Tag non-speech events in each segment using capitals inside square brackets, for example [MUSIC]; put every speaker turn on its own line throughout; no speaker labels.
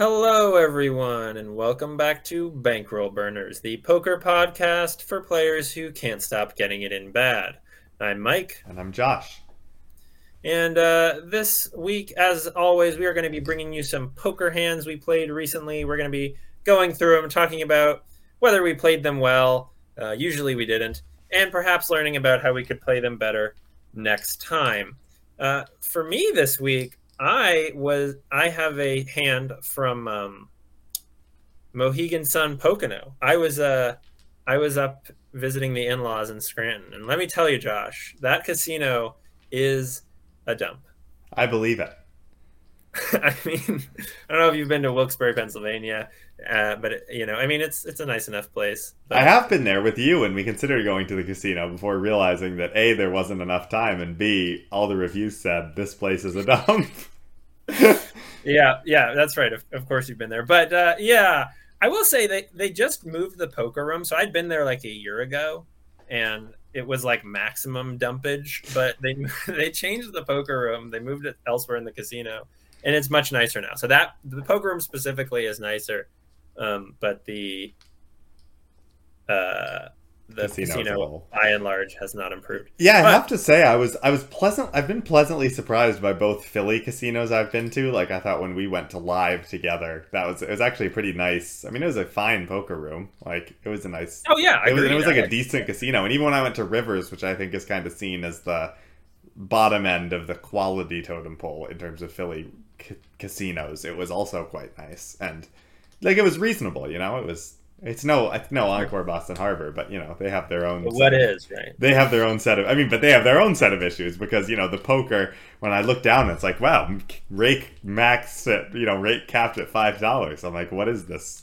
Hello, everyone, and welcome back to Bankroll Burners, the poker podcast for players who can't stop getting it in bad. I'm Mike.
And I'm Josh.
And uh, this week, as always, we are going to be bringing you some poker hands we played recently. We're going to be going through them, talking about whether we played them well. Uh, usually we didn't. And perhaps learning about how we could play them better next time. Uh, for me this week, I was I have a hand from um, Mohegan Sun Pocono. I was uh I was up visiting the in-laws in Scranton, and let me tell you, Josh, that casino is a dump.
I believe it. [LAUGHS]
I mean, I don't know if you've been to Wilkes-Barre, Pennsylvania, uh, but it, you know, I mean, it's it's a nice enough place. But...
I have been there with you, and we considered going to the casino before realizing that a there wasn't enough time, and b all the reviews said this place is a [LAUGHS] dump.
Yeah, yeah, that's right. Of, of course, you've been there, but uh, yeah, I will say they they just moved the poker room, so I'd been there like a year ago, and it was like maximum dumpage. But they [LAUGHS] they changed the poker room, they moved it elsewhere in the casino, and it's much nicer now. So that the poker room specifically is nicer, um, but the uh, the casino by and large has not improved.
Yeah, but, I have to say I was I was pleasant I've been pleasantly surprised by both Philly casinos I've been to. Like I thought when we went to live together, that was it was actually pretty nice. I mean, it was a fine poker room. Like it was a nice
Oh yeah,
it was, it was like a decent casino. And even when I went to Rivers, which I think is kind of seen as the bottom end of the quality totem pole in terms of Philly ca- casinos, it was also quite nice and like it was reasonable, you know. It was it's no, it's no Encore Boston Harbor, but you know they have their own.
What is right?
They have their own set of. I mean, but they have their own set of issues because you know the poker. When I look down, it's like wow, rake max at you know rake capped at five dollars. I'm like, what is this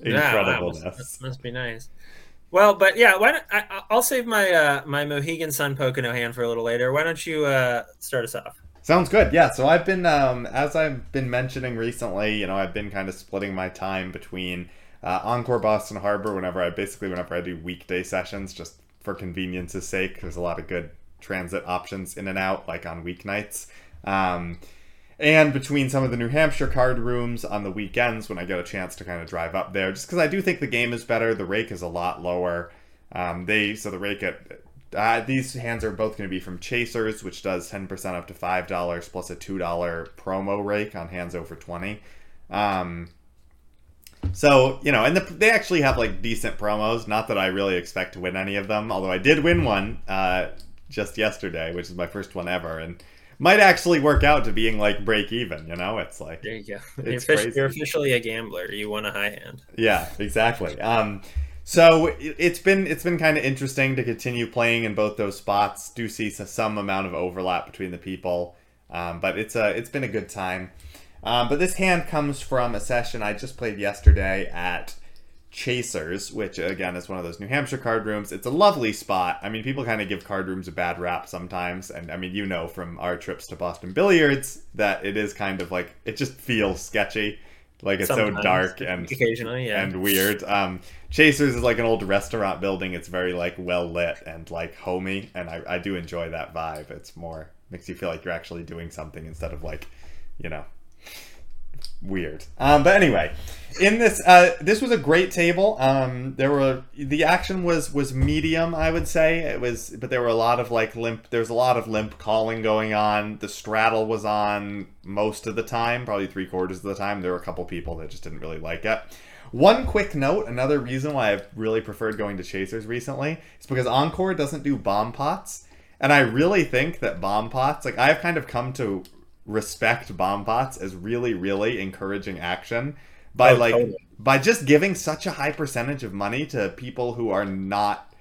incredibleness?
Yeah, must, must, be nice. Well, but yeah, why don't, I, will save my uh, my Mohegan Sun Pocono hand for a little later. Why don't you uh, start us off?
Sounds good. Yeah. So I've been, um, as I've been mentioning recently, you know, I've been kind of splitting my time between uh, Encore Boston Harbor, whenever I basically whenever I do weekday sessions, just for convenience's sake, there's a lot of good transit options in and out, like on weeknights. Um, and between some of the New Hampshire card rooms on the weekends when I get a chance to kind of drive up there, just because I do think the game is better. The rake is a lot lower. Um, they so the rake at uh, these hands are both going to be from Chasers, which does ten percent up to five dollars plus a two dollar promo rake on hands over twenty. Um, so you know, and the, they actually have like decent promos. Not that I really expect to win any of them, although I did win one uh, just yesterday, which is my first one ever, and might actually work out to being like break even. You know, it's like
there you go. You're, you're officially a gambler. You won a high hand.
Yeah, exactly. Um, so it's been it's been kind of interesting to continue playing in both those spots. Do see some amount of overlap between the people, um, but it's a it's been a good time. Um, but this hand comes from a session I just played yesterday at Chasers, which again is one of those New Hampshire card rooms. It's a lovely spot. I mean, people kind of give card rooms a bad rap sometimes, and I mean, you know from our trips to Boston Billiards that it is kind of like it just feels sketchy, like it's sometimes, so dark and
occasionally yeah.
and weird. Um, Chasers is like an old restaurant building. It's very like well lit and like homey, and I, I do enjoy that vibe. It's more makes you feel like you're actually doing something instead of like, you know, weird. Um, but anyway, in this, uh, this was a great table. Um, there were the action was was medium, I would say. It was, but there were a lot of like limp. There's a lot of limp calling going on. The straddle was on most of the time, probably three quarters of the time. There were a couple people that just didn't really like it. One quick note: another reason why I've really preferred going to Chasers recently is because Encore doesn't do bomb pots. And I really think that bomb pots, like I've kind of come to respect bomb pots as really, really encouraging action by oh, like totally. by just giving such a high percentage of money to people who are not,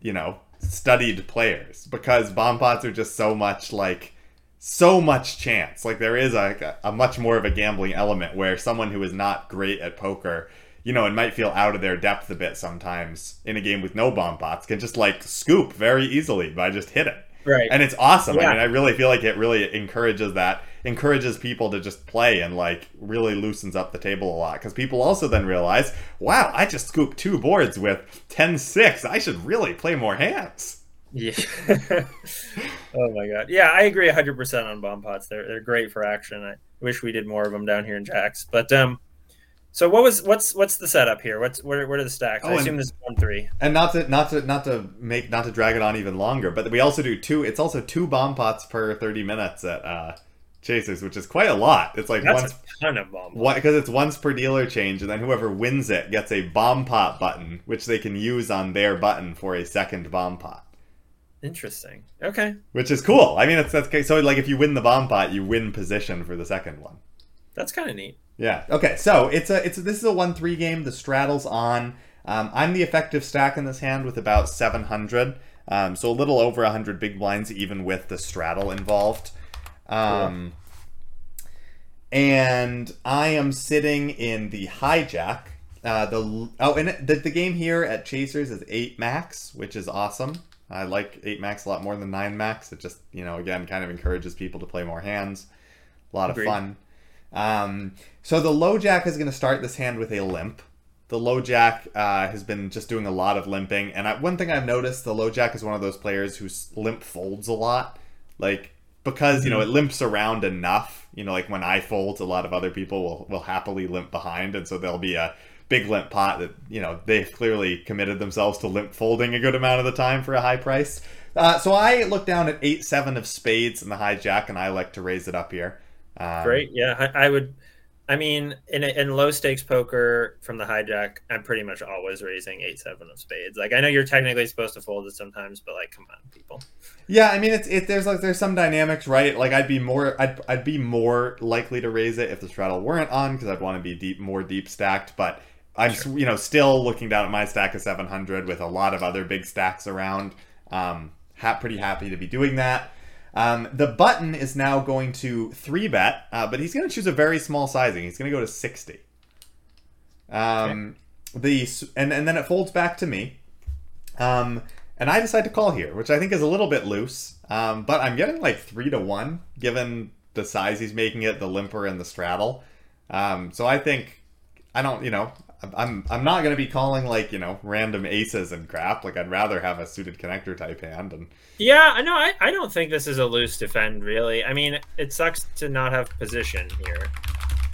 you know, studied players because bomb pots are just so much like so much chance. Like there is a, a much more of a gambling element where someone who is not great at poker, you know, and might feel out of their depth a bit sometimes in a game with no bomb pots can just like scoop very easily by just hit it.
Right.
And it's awesome. Yeah. I mean, I really feel like it really encourages that, encourages people to just play and like really loosens up the table a lot. Because people also then realize, wow, I just scooped two boards with 10 6. I should really play more hands.
Yeah. [LAUGHS] oh my god. Yeah, I agree 100% on bomb pots. They're they're great for action. I wish we did more of them down here in Jax But um so what was what's what's the setup here? What's where, what are the stacks?
Oh,
I assume this is 1 3.
And not to not to not to make not to drag it on even longer, but we also do two. It's also two bomb pots per thirty minutes at uh, Chasers, which is quite a lot. It's like
That's
once
a ton of bomb.
what because it's once per dealer change, and then whoever wins it gets a bomb pot button, which they can use on their button for a second bomb pot.
Interesting. Okay.
Which is cool. I mean, it's that's so like if you win the bomb pot, you win position for the second one.
That's kind of neat.
Yeah. Okay. So it's a it's a, this is a one three game. The straddle's on. Um, I'm the effective stack in this hand with about 700. Um, so a little over 100 big blinds, even with the straddle involved. Um, And I am sitting in the hijack. Uh, the oh, and the, the game here at Chasers is eight max, which is awesome. I like eight max a lot more than nine max. It just you know again kind of encourages people to play more hands. A lot
Agreed.
of fun. Um, so the low jack is going to start this hand with a limp. The low jack uh, has been just doing a lot of limping, and I, one thing I've noticed, the low jack is one of those players who limp folds a lot, like because you know it limps around enough. You know, like when I fold, a lot of other people will will happily limp behind, and so there'll be a big limp pot that you know they've clearly committed themselves to limp folding a good amount of the time for a high price. Uh, so I look down at eight seven of spades in the hijack, and I like to raise it up here. Um,
Great. Yeah, I, I would. I mean, in in low stakes poker from the hijack, I'm pretty much always raising eight seven of spades. Like I know you're technically supposed to fold it sometimes, but like, come on, people.
Yeah, I mean it's it. There's like there's some dynamics, right? Like I'd be more I'd I'd be more likely to raise it if the straddle weren't on because I'd want to be deep more deep stacked. But I'm s you know still looking down at my stack of 700 with a lot of other big stacks around. Um, ha- pretty happy to be doing that. Um, the button is now going to three bet, uh, but he's going to choose a very small sizing. He's going to go to 60. Um, the and and then it folds back to me. Um, and I decide to call here, which I think is a little bit loose. Um, but I'm getting like three to one, given the size he's making it, the limper and the straddle. Um, so I think I don't, you know, I'm I'm not going to be calling like you know random aces and crap. Like I'd rather have a suited connector type hand. And
Yeah, I know. I, I don't think this is a loose defend, really. I mean, it sucks to not have position here.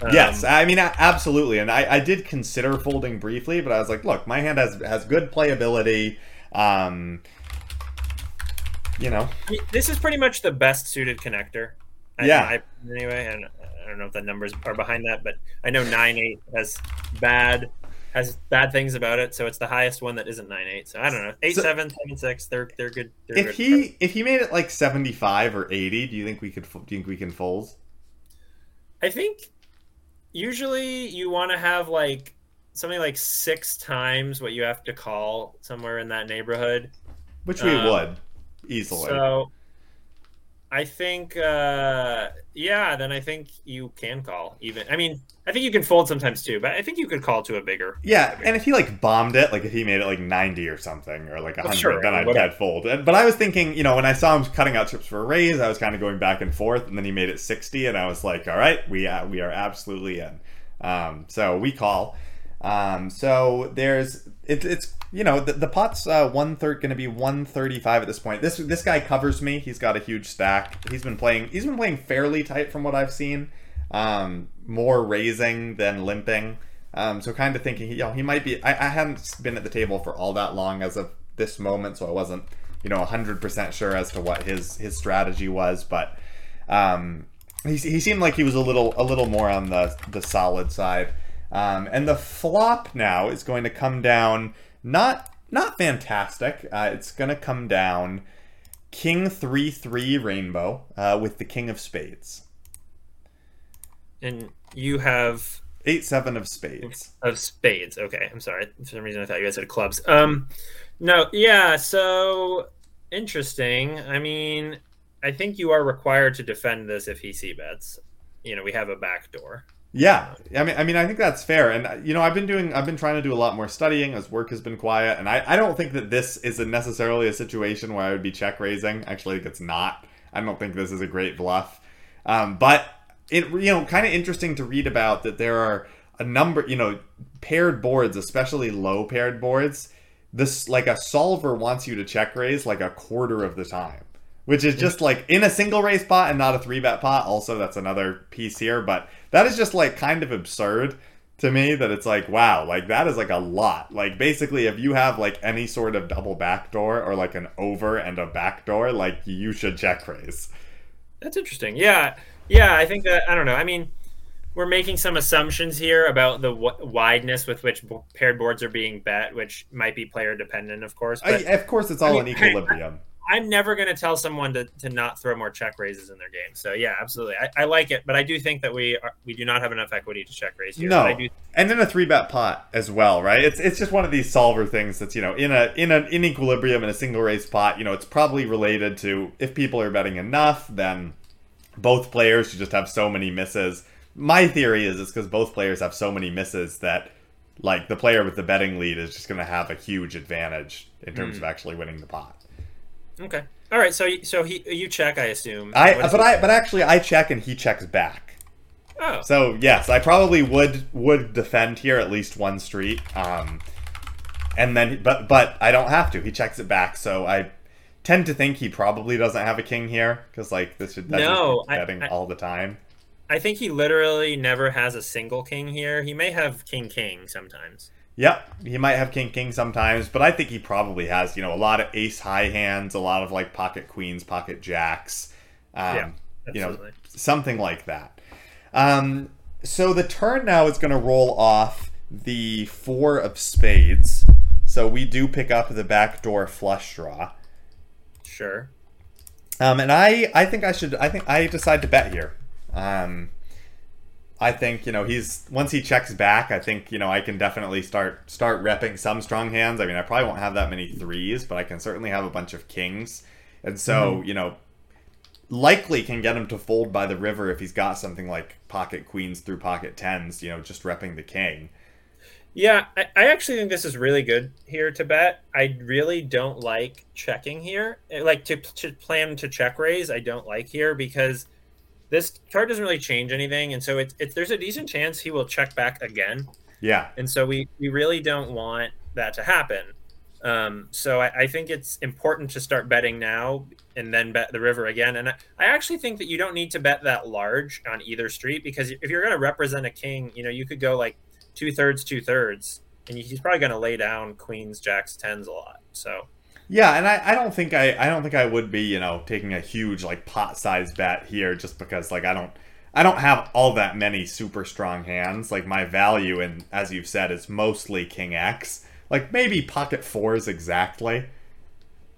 Um,
yes, I mean absolutely. And I, I did consider folding briefly, but I was like, look, my hand has has good playability. Um, you know,
this is pretty much the best suited connector. I-
Yeah.
I, anyway, and I don't know if the numbers are behind that, but I know nine eight has bad has bad things about it, so it's the highest one that isn't nine eight. So I don't know eight
So-
seven seven six. They're they're good. They're
if
good.
he if he made it like 75 or 80, do you think we could do you think we can fold?
I think usually you want to have like something like six times what you have to call somewhere in that neighborhood.
Which we
Um,
would easily.
So I think uh yeah, then I think you can call even. I mean, I think you can fold sometimes too, but I think you could call to a bigger.
Yeah, and if he like bombed it, like if he made it like 90 or something, or like 100,
sure,
then I'd. I'd fold. But I was thinking, you know, when I saw him cutting out chips for a raise, I was kind of going back and forth, and then he made it 60, and I was like, all right, we uh, we are absolutely in. Um, so we call. Um, so there's it, it's you know the, the pot's uh, one third going to be 135 at this point. This this guy covers me. He's got a huge stack. He's been playing. He's been playing fairly tight from what I've seen. Um, more raising than limping. Um, so kind of thinking, you know, he might be. I, I hadn't been at the table for all that long as of this moment, so I wasn't, you know, hundred percent sure as to what his his strategy was. But um, he, he seemed like he was a little a little more on the the solid side. Um, and the flop now is going to come down not not fantastic. Uh, it's going to come down King three three rainbow uh, with the King of Spades.
And you have
Eight seven of spades.
of spades. Okay, I'm sorry. For some reason, I thought you guys had clubs. Um, no, yeah. So interesting. I mean, I think you are required to defend this if he c bets. You know, we have a back door.
Yeah, I mean, I mean, I think that's fair. And you know, I've been doing, I've been trying to do a lot more studying as work has been quiet, and I, I don't think that this is a necessarily a situation where I would be check raising. Actually, I think it's not. I don't think this is a great bluff. Um, but it, you know, kind of interesting to read about that there are a number, you know, paired boards, especially low paired boards, this like a solver wants you to check raise like a quarter of the time which is just like in a single raise pot and not a three bet pot also that's another piece here but that is just like kind of absurd to me that it's like wow like that is like a lot like basically if you have like any sort of double backdoor or like an over and a backdoor like you should check raise
That's interesting. Yeah, yeah. I think that I don't know. I mean, we're making some assumptions here about the w- wideness with which b- paired boards are being bet, which might be player dependent, of course.
I, of course it's all
I mean,
in equilibrium
I'm never going to tell someone to, to not throw more check raises in their game. So yeah, absolutely. I, I like it, but I do think that we are, we do not have enough equity to check raise here.
No.
I do,
and then a three bet pot as well, right? It's it's just one of these solver things that's you know in a in an in equilibrium in a single raise pot. You know, it's probably related to if people are betting enough, then both players just have so many misses. My theory is it's because both players have so many misses that like the player with the betting lead is just going to have a huge advantage in terms
Hmm.
of actually winning the pot.
okay. All right. So you- so he you check, I assume.
I but I but actually I check and he checks back.
oh
So yes, I probably would would defend here at least one street. Um, and then but but I don't have to. He checks it back, so I tend to think he probably doesn't have a king here because like this should that's
No, I-
betting
I-
all the time.
I think he literally never has a single king here. He may have king king sometimes.
Yep, he might have king king sometimes, but I think he probably has you know a lot of ace high hands, a lot of like pocket queens, pocket jacks. Um,
Yeah,
you know something like that. Um, so the turn now is going to roll off the four of spades. So we do pick up the backdoor flush draw.
Sure.
Um, and I, I think I should. I think I decide to bet here. Um, I think you know he's once he checks back. I think you know I can definitely start start repping some strong hands. I mean, I probably won't have that many threes, but I can certainly have a bunch of kings. And so you know, likely can get him to fold by the river if he's got something like pocket queens through pocket tens. You know, just repping the king.
Yeah, I, I actually think this is really good here to bet. I really don't like checking here. Eh, Like to, to plan to check raise, I don't like here because this card doesn't really change anything, and so it's, it's there's a decent chance he will check back again,
Yeah,
and so we we really don't want that to happen. Um, so I, I think it's important to start betting now and then bet the river again. And I, I actually think that you don't need to bet that large on either street because if you're going to represent a king, you know, you could go like two thirds, two thirds, and he's probably going to lay down queens, jacks, tens a lot. So
Yeah, and I, I don't think I I don't think I would be you know taking a huge like pot size bet here just because like I don't I don't have all that many super strong hands. Like my value and as you've said is mostly king X. Like maybe pocket fours exactly,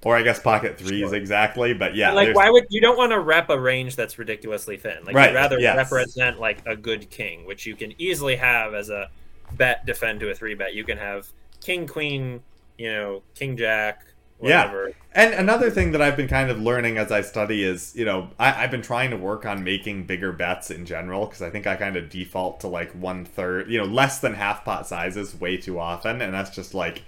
or I guess pocket threes
Sure.
exactly. But yeah,
like,
there's-
why would you don't want to rep a range that's ridiculously thin? Like,
Right,
you'd rather
yes.
represent like a good king, which you can easily have as a bet defend to a three bet. You can have king, queen, you know, king, jack,
Yeah. And another thing that I've been kind of learning as I study is, you know, I, I've been trying to work on making bigger bets in general because I think I kind of default to like one third, you know, less than half pot sizes way too often, and that's just like,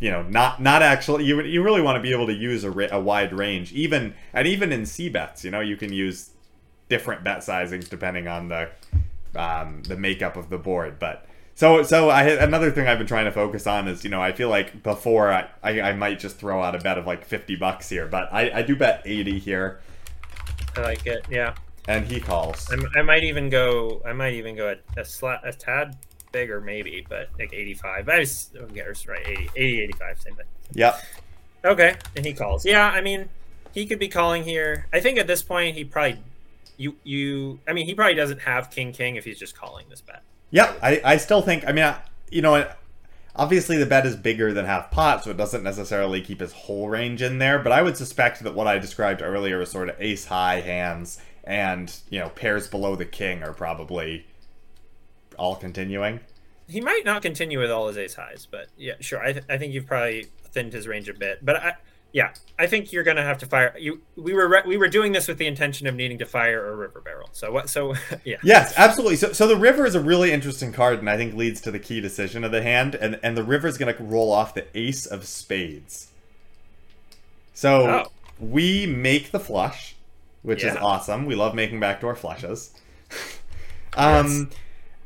you know, not not actually. You you really want to be able to use a, ra- a wide range, even and even in c bets, you know, you can use different bet sizings depending on the um, the makeup of the board, but. So, so I another thing I've been trying to focus on is you know I feel like before I, I, I might just throw out a bet of like fifty bucks here, but I, I do bet eighty here,
I like it. Yeah.
and he calls.
I'm, I might even go. I might even go a, a, sla, a tad bigger, maybe, but like 85. I was, who cares, right? 80, 80, 85, same thing.
Yep.
Okay, and he calls. Yeah, I mean, he could be calling here. I think at this point he probably you you. I mean, he probably doesn't have king king if he's just calling this bet.
Yep. I, I still think. I mean, I, you know, obviously the bet is bigger than half pot, so it doesn't necessarily keep his whole range in there. But I would suspect that what I described earlier was sort of ace high hands and you know pairs below the king are probably all continuing.
He might not continue with all his ace highs, but yeah, sure. I, th- I think you've probably thinned his range a bit, but I. Yeah, I think you're gonna have to fire. You, we were re- we were doing this with the intention of needing to fire a river barrel. So what? So [LAUGHS] yeah,
Yes, absolutely. So, so the river is a really interesting card, and I think leads to the key decision of the hand. And and the river is going to roll off the ace of spades. So
Oh.
we make the flush, which is awesome. We love making backdoor flushes. [LAUGHS] um,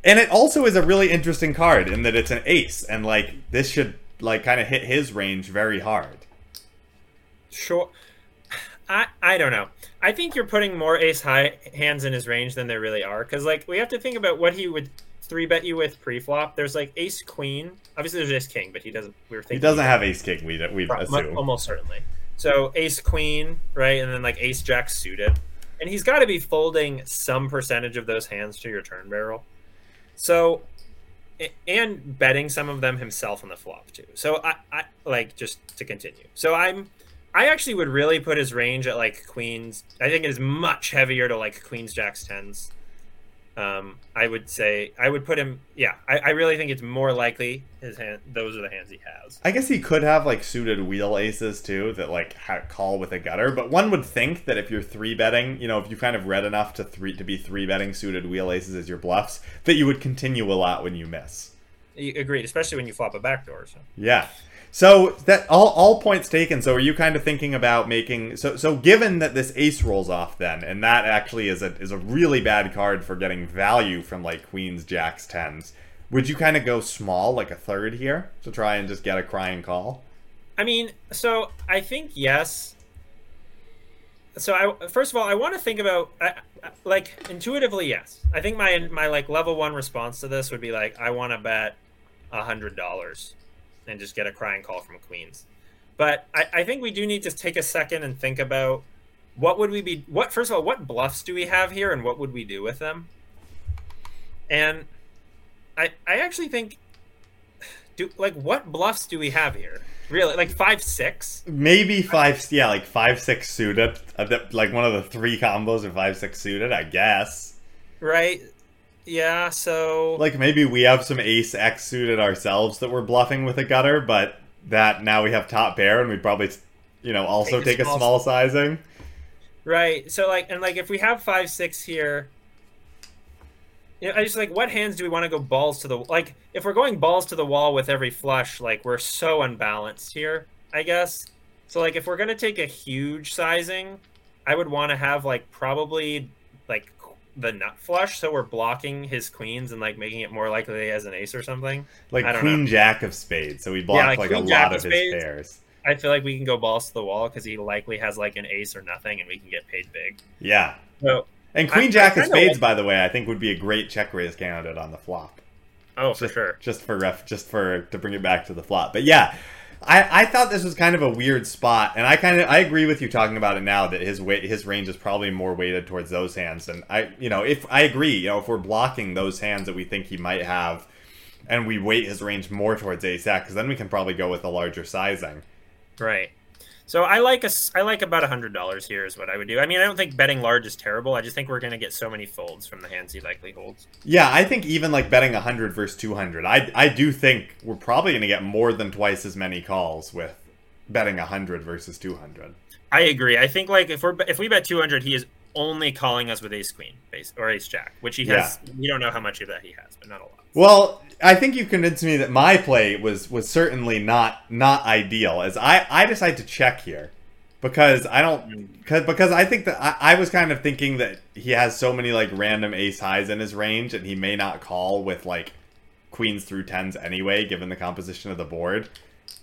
and it also is a really interesting card in that it's an ace, and like this should like kind of hit his range very hard.
Sure. I I don't know. I think you're putting more ace high hands in his range than there really are because like we have to think about what he would three bet you with pre-flop. There's like ace queen. Obviously there's ace king, but he doesn't. We were thinking
he doesn't have ace king. We we assume
almost certainly. So ace queen, right, and then like ace jack suited, and he's got to be folding some percentage of those hands to your turn barrel. So and betting some of them himself on the flop too. So I, I like just to continue. So I'm I actually would really put his range at like queens. I think it is much heavier to like queens, jacks, tens. Um, I would say I would put him. Yeah, I, I really think it's more likely his hand. Those are the hands he has.
I guess he could have like suited wheel aces too that like ha- call with a gutter. But one would think that if you're three betting, you know, if you kind of read enough to three to be three betting suited wheel aces as your bluffs, that you would continue a lot when you miss.
Agreed, especially when you flop a backdoor. So.
Yeah. So that all, all points taken. So are you kind of thinking about making so so given that this ace rolls off then, and that actually is a is a really bad card for getting value from like queens, jacks, tens. Would you kind of go small, like a third here, to try and just get a crying call?
I mean, so I think yes. So I first of all, I want to think about I, like intuitively, yes. I think my my like level one response to this would be like I want to bet a hundred dollars and just get a crying call from Queens. But I, I think we do need to take a second and think about what would we be what first of all, what bluffs do we have here and what would we do with them? And I I actually think do like what bluffs do we have here? Really, like five six?
Maybe five. Yeah, like five six suited. Uh, like one of the three combos of five six suited, I guess.
Right. Yeah, so
like maybe we have some ace X suited ourselves that we're bluffing with a gutter, but that now we have top pair and we'd probably you know also take, take a, small, small sizing.
Right. So like and like if we have five six here, you know, I just like what hands do we want to go balls to the like if we're going balls to the wall with every flush, like we're so unbalanced here, I guess. So like if we're gonna take a huge sizing, I would want to have like probably like the nut flush, so we're blocking his queens and like making it more likely he has an ace or something.
Like queen know. jack of spades, so we block yeah, like, like a lot of, of his pairs.
I feel like we can go balls to the wall because he likely has like an ace or nothing, and we can get paid big.
Yeah.
So
and queen I, jack I of spades, like... by the way, I think would be a great check raise candidate on the flop.
Oh,
just,
for sure.
Just for ref, just for to bring it back to the flop. But yeah, I, I thought this was kind of a weird spot, and I kind of I agree with you talking about it now that his weight his range is probably more weighted towards those hands. And I you know if I agree, you know if we're blocking those hands that we think he might have, and we weight his range more towards ace because then we can probably go with a larger sizing.
Right. So I like a, I like about hundred dollars here is what I would do. I mean, I don't think betting large is terrible. I just think we're going to get so many folds from the hands he likely holds.
Yeah, I think even like betting hundred versus two hundred, I I do think we're probably going to get more than twice as many calls with betting hundred versus two hundred.
I agree. I think like if we're if we bet two hundred, he is only calling us with ace queen base or ace jack, which he has. Yeah. We don't know how much of that he has, but not a lot.
Well, I think you convinced me that my play was was certainly not not ideal. As I I decide to check here because I don't mm. because because I think that I, I was kind of thinking that he has so many like random ace highs in his range and he may not call with like queens through tens anyway, given the composition of the board.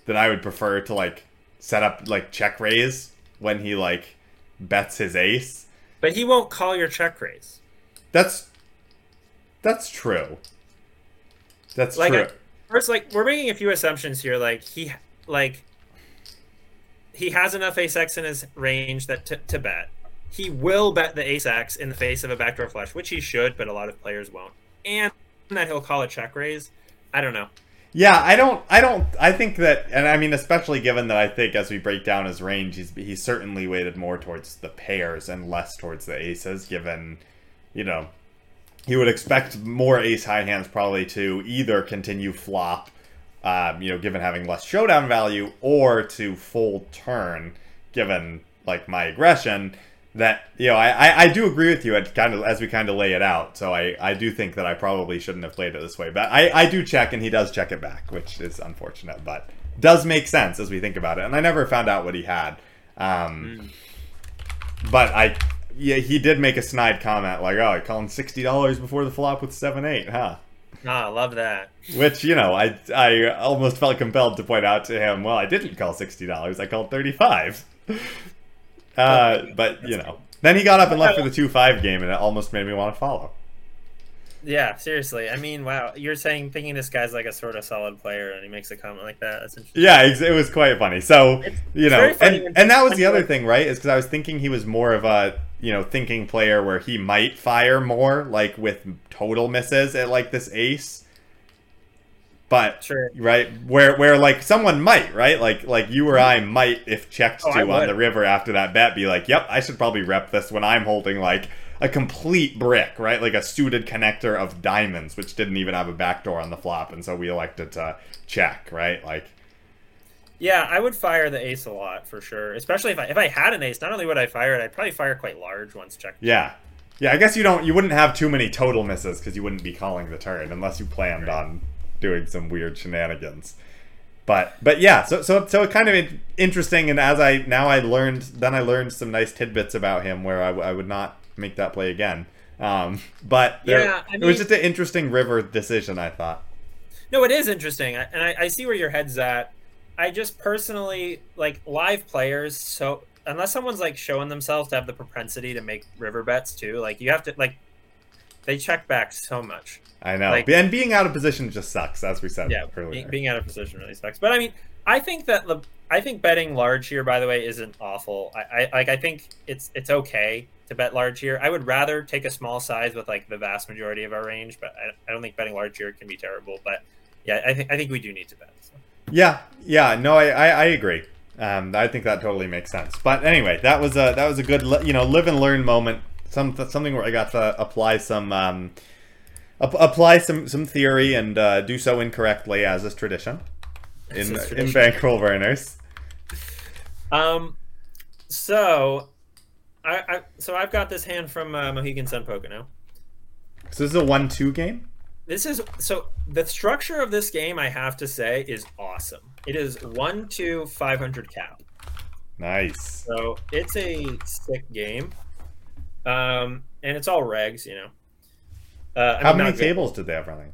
That I would prefer to like set up like check raise when he like bets his ace.
But he won't call your check raise.
That's that's true. That's
like
true.
I, first, like we're making a few assumptions here. Like he, like he has enough ace x in his range that to, to bet. He will bet the ace x in the face of a backdoor flush, which he should, but a lot of players won't. And that he'll call a check raise. I don't know.
Yeah, I don't. I don't. I think that, and I mean, especially given that I think as we break down his range, he's he's certainly weighted more towards the pairs and less towards the aces. Given, you know, you would expect more ace high hands probably to either continue flop, um, you know, given having less showdown value, or to full turn, given like my aggression. That you know, I, I, do agree with you at kind of as we kind of lay it out. So I, I do think that I probably shouldn't have played it this way, but I, I do check and he does check it back, which is unfortunate, but does make sense as we think about it. And I never found out what he had. Um, mm. But I yeah, he did make a snide comment like, "Oh, I called sixty dollars before the flop with seven eight, huh?"
Ah, love that.
Which you know, I I almost felt compelled to point out to him. Well, I didn't call sixty dollars. I called thirty five. [LAUGHS] Uh, but you know, then he got up and left for the two five game, and it almost made me want to follow.
Yeah, seriously. I mean, wow. You're saying thinking this guy's like a sort of solid player, and he makes a comment like that. That's interesting.
Yeah, it was quite funny. So
It's-
you know, and and that was the other thing, right? Is because I was thinking he was more of a you know thinking player where he might fire more, like with total misses at like this ace. But
Sure.
right where where like someone might right like like you or I might if checked
Oh, I
to on
would.
the river after that bet be like yep I should probably rep this when I'm holding like a complete brick right like a suited connector of diamonds which didn't even have a backdoor on the flop and so we elected to check right like
Yeah, I would fire the ace a lot for sure. Especially if I if I had an ace, not only would I fire it, I'd probably fire quite large once checked.
yeah yeah I guess you don't you wouldn't have too many total misses because you wouldn't be calling the turn unless you planned on doing some weird shenanigans but but yeah so so so kind of interesting and as i now i learned then i learned some nice tidbits about him where I would not make that play again um but there-
Yeah, I
it was just an interesting river decision i thought
No, it is interesting, I, and I, I see where your head's at. I just personally like live players. So unless someone's like showing themselves to have the propensity to make river bets too, like you have to like they check back so much.
i know
Like-
and being out of position just sucks as we said
Yeah,
earlier
being, being out of position really sucks. But I mean, I think that the I think betting large here, by the way, isn't awful. I, I like I think it's it's okay to bet large here. I would rather take a small size with like the vast majority of our range, but I, I don't think betting large here can be terrible. But yeah, I think I think we do need to bet. So.
Yeah, yeah, no, I, I, I agree. Um, I think that totally makes sense. But anyway, that was a that was a good you know live and learn moment. Some something where I got to apply some um, ap- apply some some theory and uh, do so incorrectly as is tradition in
is
in
tradition.
bankroll burners.
Um, so I, I so I've got this hand from uh, Mohegan Sun Pocono.
So this is a one two game.
This is so the structure of this game. I have to say is awesome. It is one two five hundred cap.
Nice.
So it's a sick game. Um, and it's all regs, you know. Uh, I
How
mean,
many
not good-
tables did they have running?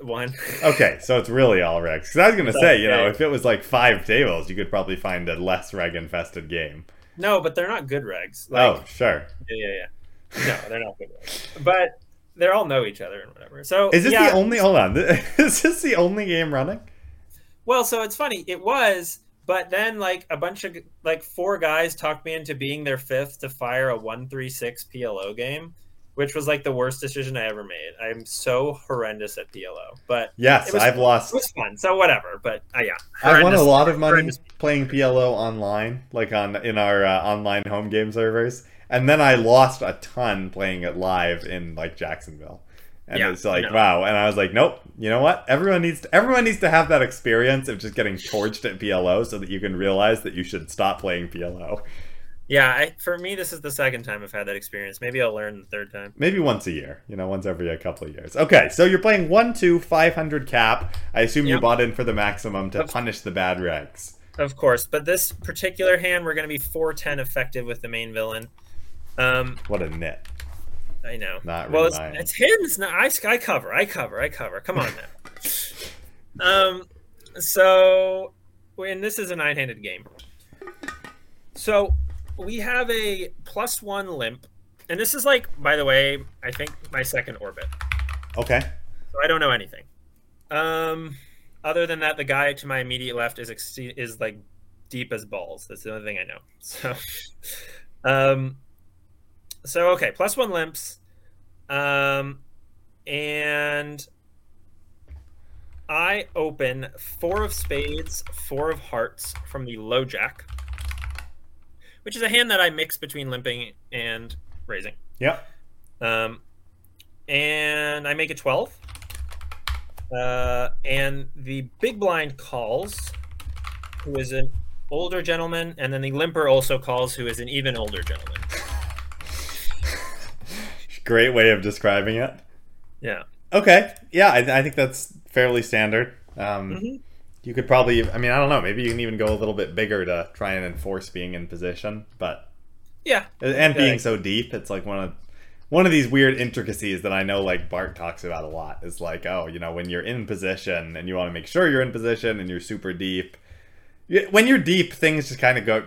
One. [LAUGHS]
Okay, so it's really all regs. Because I was gonna say, you know, if it was like five tables, you could probably find a less reg infested game.
no, but they're not good regs. Like,
oh, sure.
yeah, yeah, yeah. No, they're not good regs. But they all know each other and whatever. So
Is this
yeah,
the only? Hold on. [LAUGHS] Is this the only game running?
Well, so it's funny. It was, but then like a bunch of like four guys talked me into being their fifth to fire a one three six PLO game, which was like the worst decision I ever made. I'm so horrendous at PLO, but
Yes,
was-
I've lost.
it was fun. So whatever. But uh, yeah,
I won a lot of money playing PLO online, like on in our uh, online home game servers, and then I lost a ton playing it live in like Jacksonville. And
Yeah,
it's like
know.
wow, and I was like, nope. You know what? Everyone needs to everyone needs to have that experience of just getting torched at PLO, so that you can realize that you should stop playing PLO.
Yeah, I, for me, this is the second time I've had that experience. Maybe I'll learn the third time.
Maybe once a year, you know, once every a couple of years. Okay, so you're playing one, two, five hundred cap. I assume you bought in for the maximum to punish the bad regs.
Of course, but this particular hand, we're going to be four ten effective with the main villain. Um,
What a nit.
I know.
Not
well, it's, it's him. It's not. I, I cover. I cover. I cover. Come on now. [LAUGHS] um. So, when this is a nine-handed game, so we have a plus one limp, and this is like, by the way, I think my second orbit.
Okay.
So I don't know anything. Um. Other than that, the guy to my immediate left is ex- is like deep as balls. That's the only thing I know. So, [LAUGHS] um, so okay, plus one limps, um, and I open four of spades, four of hearts from the low jack, which is a hand that I mix between limping and raising.
Yep.
Um, and I make a 12. Uh, and the big blind calls, who is an older gentleman, and then the limper also calls, who is an even older gentleman.
Great way of describing it.
Yeah.
Okay. Yeah, I, I think that's fairly standard. Um,
Mhm.
You could probably, I mean, I don't know. Maybe you can even go a little bit bigger to try and enforce being in position, but
Yeah.
and being so deep, it's like one of one of these weird intricacies that I know like Bart talks about a lot is like, oh, you know, when you're in position and you want to make sure you're in position and you're super deep. When you're deep, things just kind of go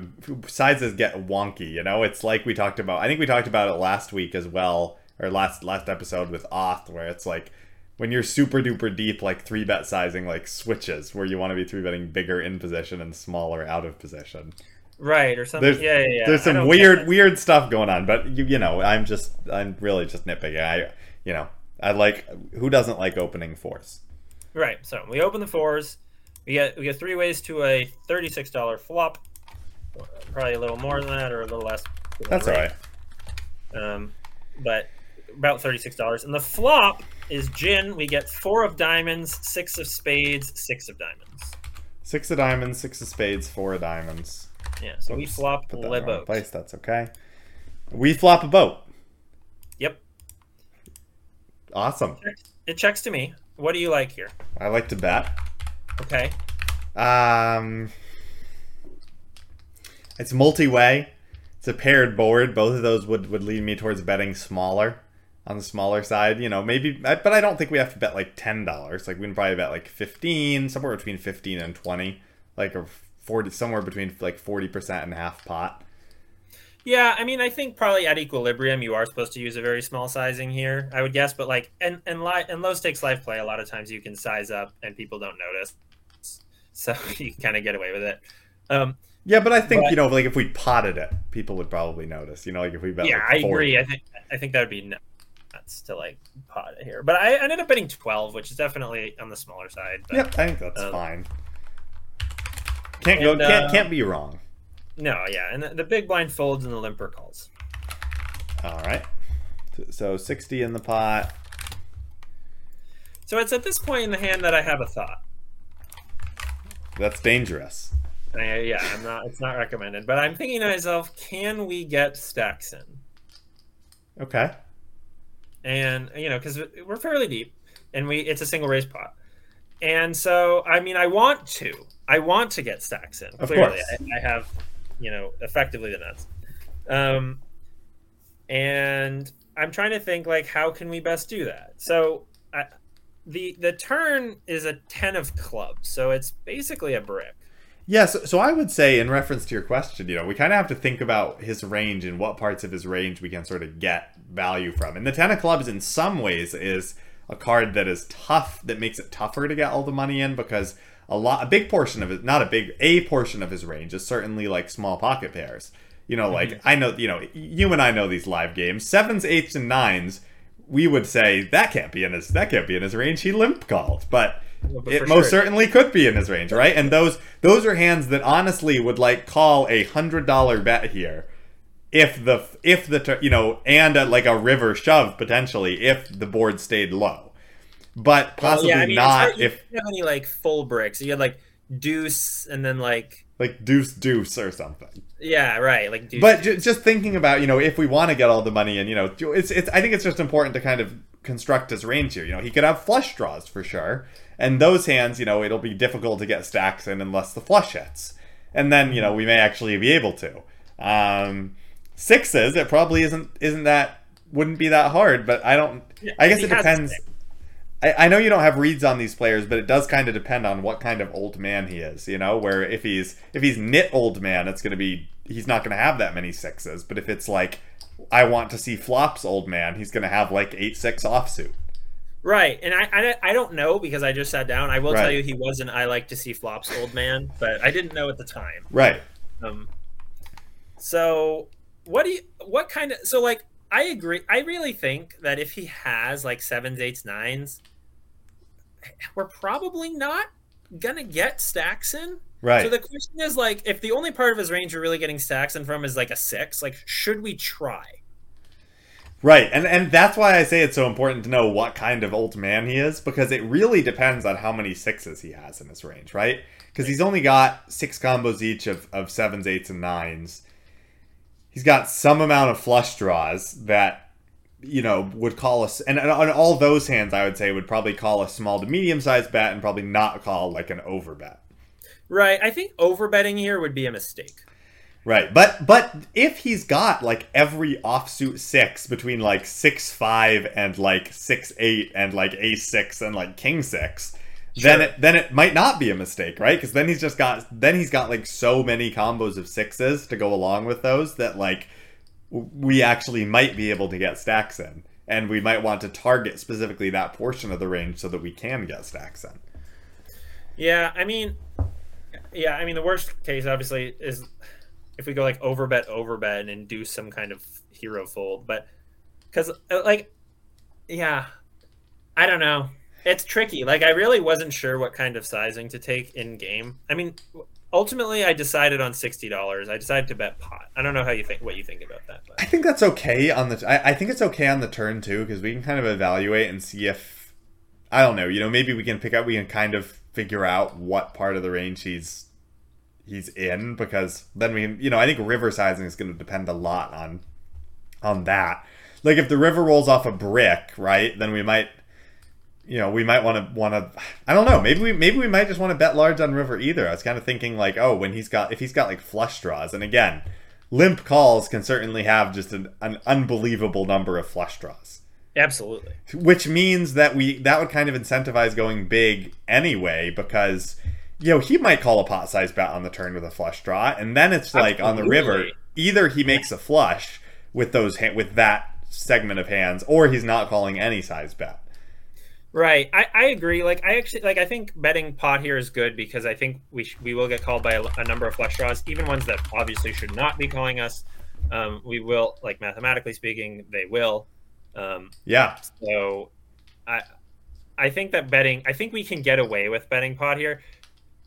sizes get wonky. You know, it's like we talked about. I think we talked about it last week as well, or last last episode with Oth, where it's like when you're super duper deep, like three bet sizing like switches, where you want to be three betting bigger in position and smaller out of position.
Right, or something.
There's,
yeah, yeah, yeah.
There's some weird, weird stuff going on, but you, you know, I'm just, I'm really just nitpicking. I, you know, I like who doesn't like opening fours.
Right. So we open the fours. We get we get three ways to a thirty-six dollar flop. Probably a little more than that, or a little less.
That's all right.
Um, but about thirty-six dollars. And the flop is gin. We get four of diamonds, six of spades, six of diamonds.
Six of diamonds, six of spades, four of diamonds.
Yeah. So we flop
put that in the wrong
boat.
place. That's okay. We flop a boat.
Yep.
Awesome.
It checks to me. What do you like here?
I like to bet.
Okay.
Um, it's multi-way. It's a paired board. Both of those would would lead me towards betting smaller on the smaller side. You know, maybe, but I don't think we have to bet like ten dollars. Like we can probably bet like fifteen, somewhere between fifteen and twenty, like a forty, somewhere between like forty percent and half pot.
Yeah, I mean, I think probably at equilibrium you are supposed to use a very small sizing here. I would guess, but like, and and li- and low stakes live play, a lot of times you can size up and people don't notice, so [LAUGHS] you kind of get away with it. Um,
Yeah, but I think
But-
you know, like if we potted it, people would probably notice. You know, like if we bet.
yeah,
like
I agree. I think I think that would be nuts to like pot it here, but I ended up betting twelve, which is definitely on the smaller side. But
Yep, I think that's
Um,
fine. Can't go. can't
uh,
can't be wrong.
No, yeah, and the, the big blind folds and the limper calls.
All right. So sixty in the pot.
So it's at this point in the hand that I have a thought.
That's dangerous.
I, yeah, I'm not. It's not recommended, but I'm thinking to myself, can we get stacks in?
Okay.
And you know because we're fairly deep and we it's a single raise pot and so i mean i want to i want to get stacks in
Of
clearly
course.
I, I have you know effectively the nuts um and i'm trying to think like how can we best do that so I, the the turn is a 10 of clubs so it's basically a brick
Yes. so, so I would say, in reference to your question, you know, we kind of have to think about his range and what parts of his range we can sort of get value from. And the Ten of Clubs, in some ways, is a card that is tough, that makes it tougher to get all the money in because a lot, a big portion of it, not a big, a portion of his range is certainly like small pocket pairs. You know, like mm-hmm. I know, you know, you and I know these live games, sevens, eights, and nines. We would say that can't be in his that can't be in his range. He limp called, but
Well,
it
for
most
sure.
certainly could be in his range, right? And those those are hands that honestly would like call a hundred dollar bet here, if the if the you know and a, like a river shove potentially if the board stayed low, but
Well,
possibly
yeah, I mean,
not
hard- you
if
don't have any like full bricks you had like deuce and then like
like deuce deuce or something.
yeah right like deuce
But ju- just thinking about you know if we want to get all the money and you know it's it's I think it's just important to kind of construct his range here. You know he could have flush draws for sure, and those hands you know it'll be difficult to get stacks in unless the flush hits, and then you know we may actually be able to. Um, sixes it probably isn't isn't that wouldn't be that hard, but I don't. I guess
he
it depends. I, I know you don't have reads on these players, but it does kind of depend on what kind of old man he is. You know, where if he's if he's nit old man, it's going to be he's not going to have that many sixes. But if it's like I want to see flops old man, he's going to have like eight six offsuit.
Right, and I, I I don't know because I just sat down. I will tell you he wasn't. I like to see flops, old man, but I didn't know at the time.
Right.
Um, so what do you? What kind of? So like, I agree. I really think that if he has like sevens, eights, nines, we're probably not gonna get stacks in.
Right.
So the question is like, if the only part of his range you're really getting stacks in from is like a six, like should we try?
Right, and and that's why I say it's so important to know what kind of old man he is because it really depends on how many sixes he has in his range, right? Because he's only got six combos each of, of sevens, eights, and nines. He's got some amount of flush draws that you know would call us, and on all those hands, I would say would probably call a small to medium sized bet and probably not call like an over bet.
Right. I think overbetting here would be a mistake.
Right, but but if he's got like every offsuit six between like six five and like six eight and like a six and like king six, then it then it might not be a mistake, right? Because then he's just got then he's got like so many combos of sixes to go along with those that like we actually might be able to get stacks in, and we might want to target specifically that portion of the range so that we can get stacks in.
Yeah, I mean, yeah, I mean the worst case obviously is if we go like overbet, overbet, and induce some kind of hero fold, but because uh, like, yeah, I don't know. It's tricky. Like I really wasn't sure what kind of sizing to take in game. I mean, ultimately I decided on sixty dollars. I decided to bet pot. I don't know how you think what you think about that. But.
I think that's okay on the. I, I think it's okay on the turn too because we can kind of evaluate and see if I don't know. You know, maybe we can pick up. We can kind of figure out what part of the range he's he's in because then we. You know, I think river sizing is going to depend a lot on on that. Like if the river rolls off a brick, right? Then we might. You know, we might want to want to. I don't know. Maybe we maybe we might just want to bet large on river either. I was kind of thinking like, oh, when he's got if he's got like flush draws, and again, limp calls can certainly have just an, an unbelievable number of flush draws
Absolutely.
which means that we that would kind of incentivize going big anyway because you know he might call a pot size bet on the turn with a flush draw and then it's like on the river either he makes a flush with those with that segment of hands or he's not calling any size bet
Right. I, I agree. Like I actually like I think betting pot here is good because I think we sh- we will get called by a, a number of flush draws, even ones that obviously should not be calling us. Um, we will, like mathematically speaking, they will. Um,
yeah
so I I think that betting I think we can get away with betting pot here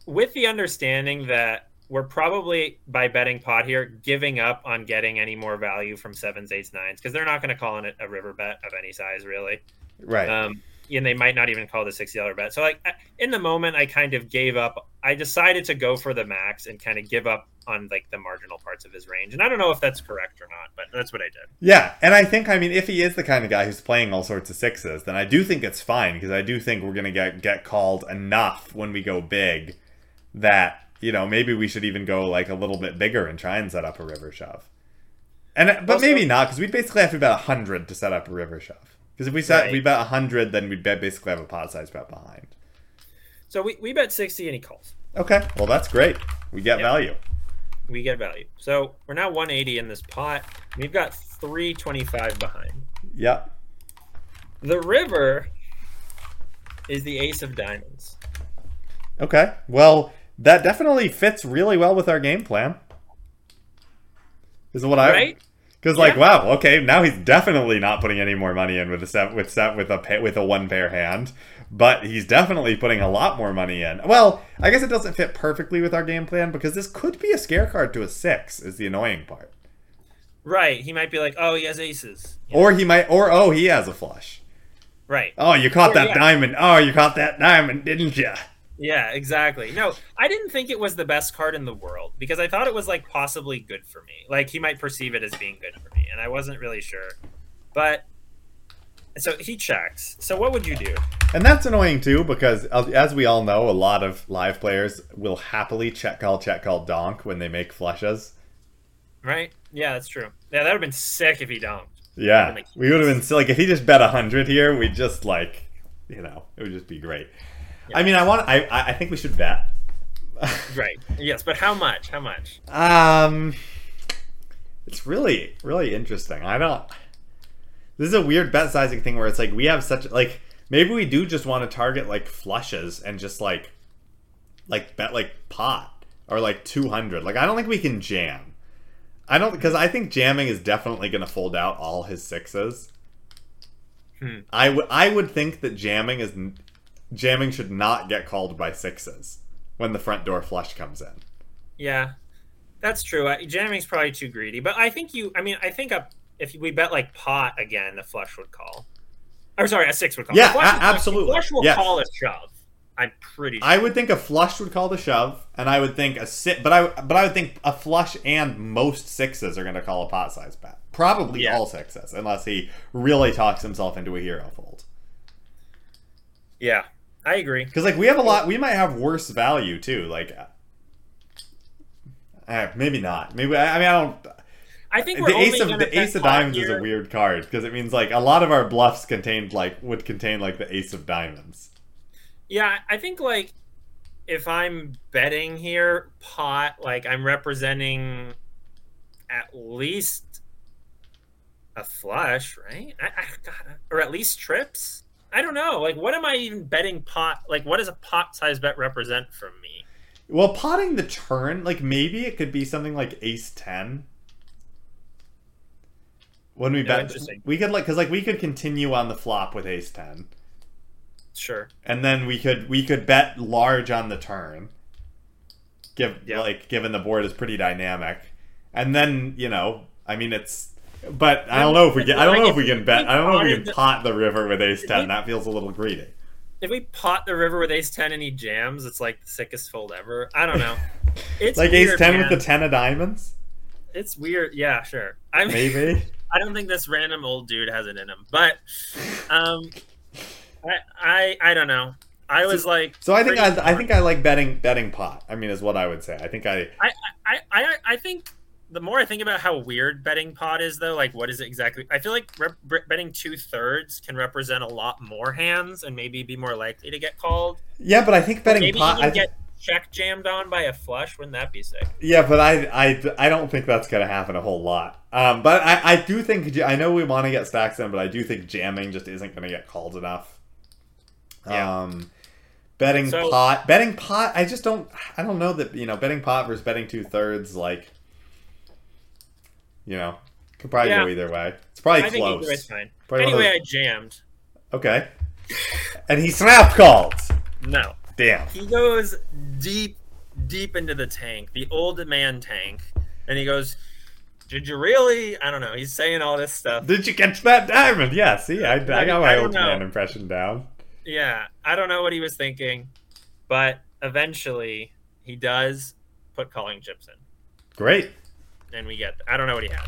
with the understanding that we're probably by betting pot here giving up on getting any more value from sevens, eights, nines because they're not going to call in a, a river bet of any size really.
right
Um, and they might not even call the sixty dollar bet. So like in the moment, I kind of gave up. I decided to go for the max and kind of give up on like the marginal parts of his range. And I don't know if that's correct or not, but that's what I did.
Yeah, and I think I mean if he is the kind of guy who's playing all sorts of sixes, then I do think it's fine because I do think we're gonna get get called enough when we go big that you know maybe we should even go like a little bit bigger and try and set up a river shove. And but
Also-
maybe not because we basically have to bet hundred to set up a river shove. Because if we set
Right.
we bet hundred, then we'd bet basically have a pot size bet behind.
So we, we bet sixty and he calls.
Okay, well that's great. We get
Yeah.
value.
We get value. So we're now one eighty in this pot. We've got three twenty five behind.
Yep.
The river is the ace of diamonds.
Okay. Well, that definitely fits really well with our game plan. Is what I Because like,
Yeah.
wow, okay, now he's definitely not putting any more money in with a set with set with a pa with a one pair hand, but he's definitely putting a lot more money in. Well, I guess it doesn't fit perfectly with our game plan because this could be a scare card to a six. Is the annoying part,
Right. He might be like, oh, he has aces.
or he might, or oh, he has a flush.
Right.
Oh, you caught
Or,
that
yeah.
diamond. Oh, you caught that diamond, didn't you?
Yeah, exactly. No, I didn't think it was the best card in the world because I thought it was like possibly good for me. Like he might perceive it as being good for me, and I wasn't really sure. But so he checks. So what would you do?
And that's annoying too because, as we all know, a lot of live players will happily check call, check call, donk when they make flushes.
Right? Yeah, that's true. Yeah, that would have been sick if he donked.
Yeah, we would have been like if he just bet hundred here, we'd just like, you know, it would just be great. I mean, I want, I, I think we should bet. [LAUGHS]
Right. Yes, but how much? How much?
um, it's really, really interesting. I don't. This is a weird bet sizing thing where it's like we have such like maybe we do just want to target like flushes and just like like bet like pot or like 200 like i don't think we can jam i don't because i think jamming is definitely going to fold out all his sixes
Hmm.
i would i would think that jamming is jamming should not get called by sixes when the front door flush comes in
Yeah, that's true. I, jamming's probably too greedy, but I think you. I mean, I think a, if we bet like pot again, the flush would call. Or sorry, a six would call.
Yeah,
The flush
a- absolutely.
the Flush will
Yes.
call a shove. I'm pretty sure.
i would think a flush would call the shove and i would think a sit but i but i would think a flush and most sixes are going to call a pot size bet probably
Yeah.
all sixes unless he really talks himself into a hero fold
yeah, I agree.
Because like we have a lot, we might have worse value too. Like, Uh, maybe not. Maybe I, I mean I don't.
I think we're
The
only
ace of the ace of diamonds is a weird card because it means like a lot of our bluffs contained like would contain like the ace of diamonds.
Yeah, I think like if I'm betting here, pot, like I'm representing at least a flush, right? I, I God, or at least trips. I don't know. Like, what am I even betting pot? Like, what does a pot size bet represent for me?
Well, potting the turn, like maybe it could be something like ace ten. When we
Yeah,
bet, we could like because like we could continue on the flop with ace ten,
Sure.
and then we could we could bet large on the turn. Give
Yeah.
like given the board is pretty dynamic, and then you know I mean it's. But I don't know if we get. I don't know if we can bet. I don't know if we can pot the river with ace ten. That feels a little greedy.
If we pot the river with ace ten and he jams, it's like the sickest fold ever. I don't know. It's
like
weird,
ace ten
man.
with the ten of diamonds,
It's weird. Yeah, sure. I mean,
maybe. [LAUGHS]
I don't think this random old dude has it in him, but um, I I I don't know. I was like,
So I think I, I think I like betting betting pot. I mean, is what I would say. I think I
I, I I I think the more I think about how weird betting pot is, though, like what is it exactly? I feel like rep- betting two thirds can represent a lot more hands and maybe be more likely to get called.
yeah, but I think betting
maybe
pot. I,
get check jammed on by a flush. Wouldn't that be sick?
yeah, but I, I I don't think that's gonna happen a whole lot. Um, but I I do think I know we want to get stacks in, but I do think jamming just isn't gonna get called enough.
Yeah.
Um, betting
So-
pot, betting pot. I just don't. I don't know that you know betting pot versus betting two thirds. Like, you know, could probably go either way. It's probably
I
close.
way's fine.
Probably
Anyway, I jammed.
Okay. And he snap called.
No,
Damn.
he goes deep, deep into the tank, the old man tank, and he goes, "Did you really?" I don't know. He's saying all this stuff.
Did you catch that diamond? Yeah, see, I, I got my
don't
old
know.
man impression down.
Yeah, I don't know what he was thinking, but eventually he does put calling chips in,
Great.
And we get. I don't know what he had.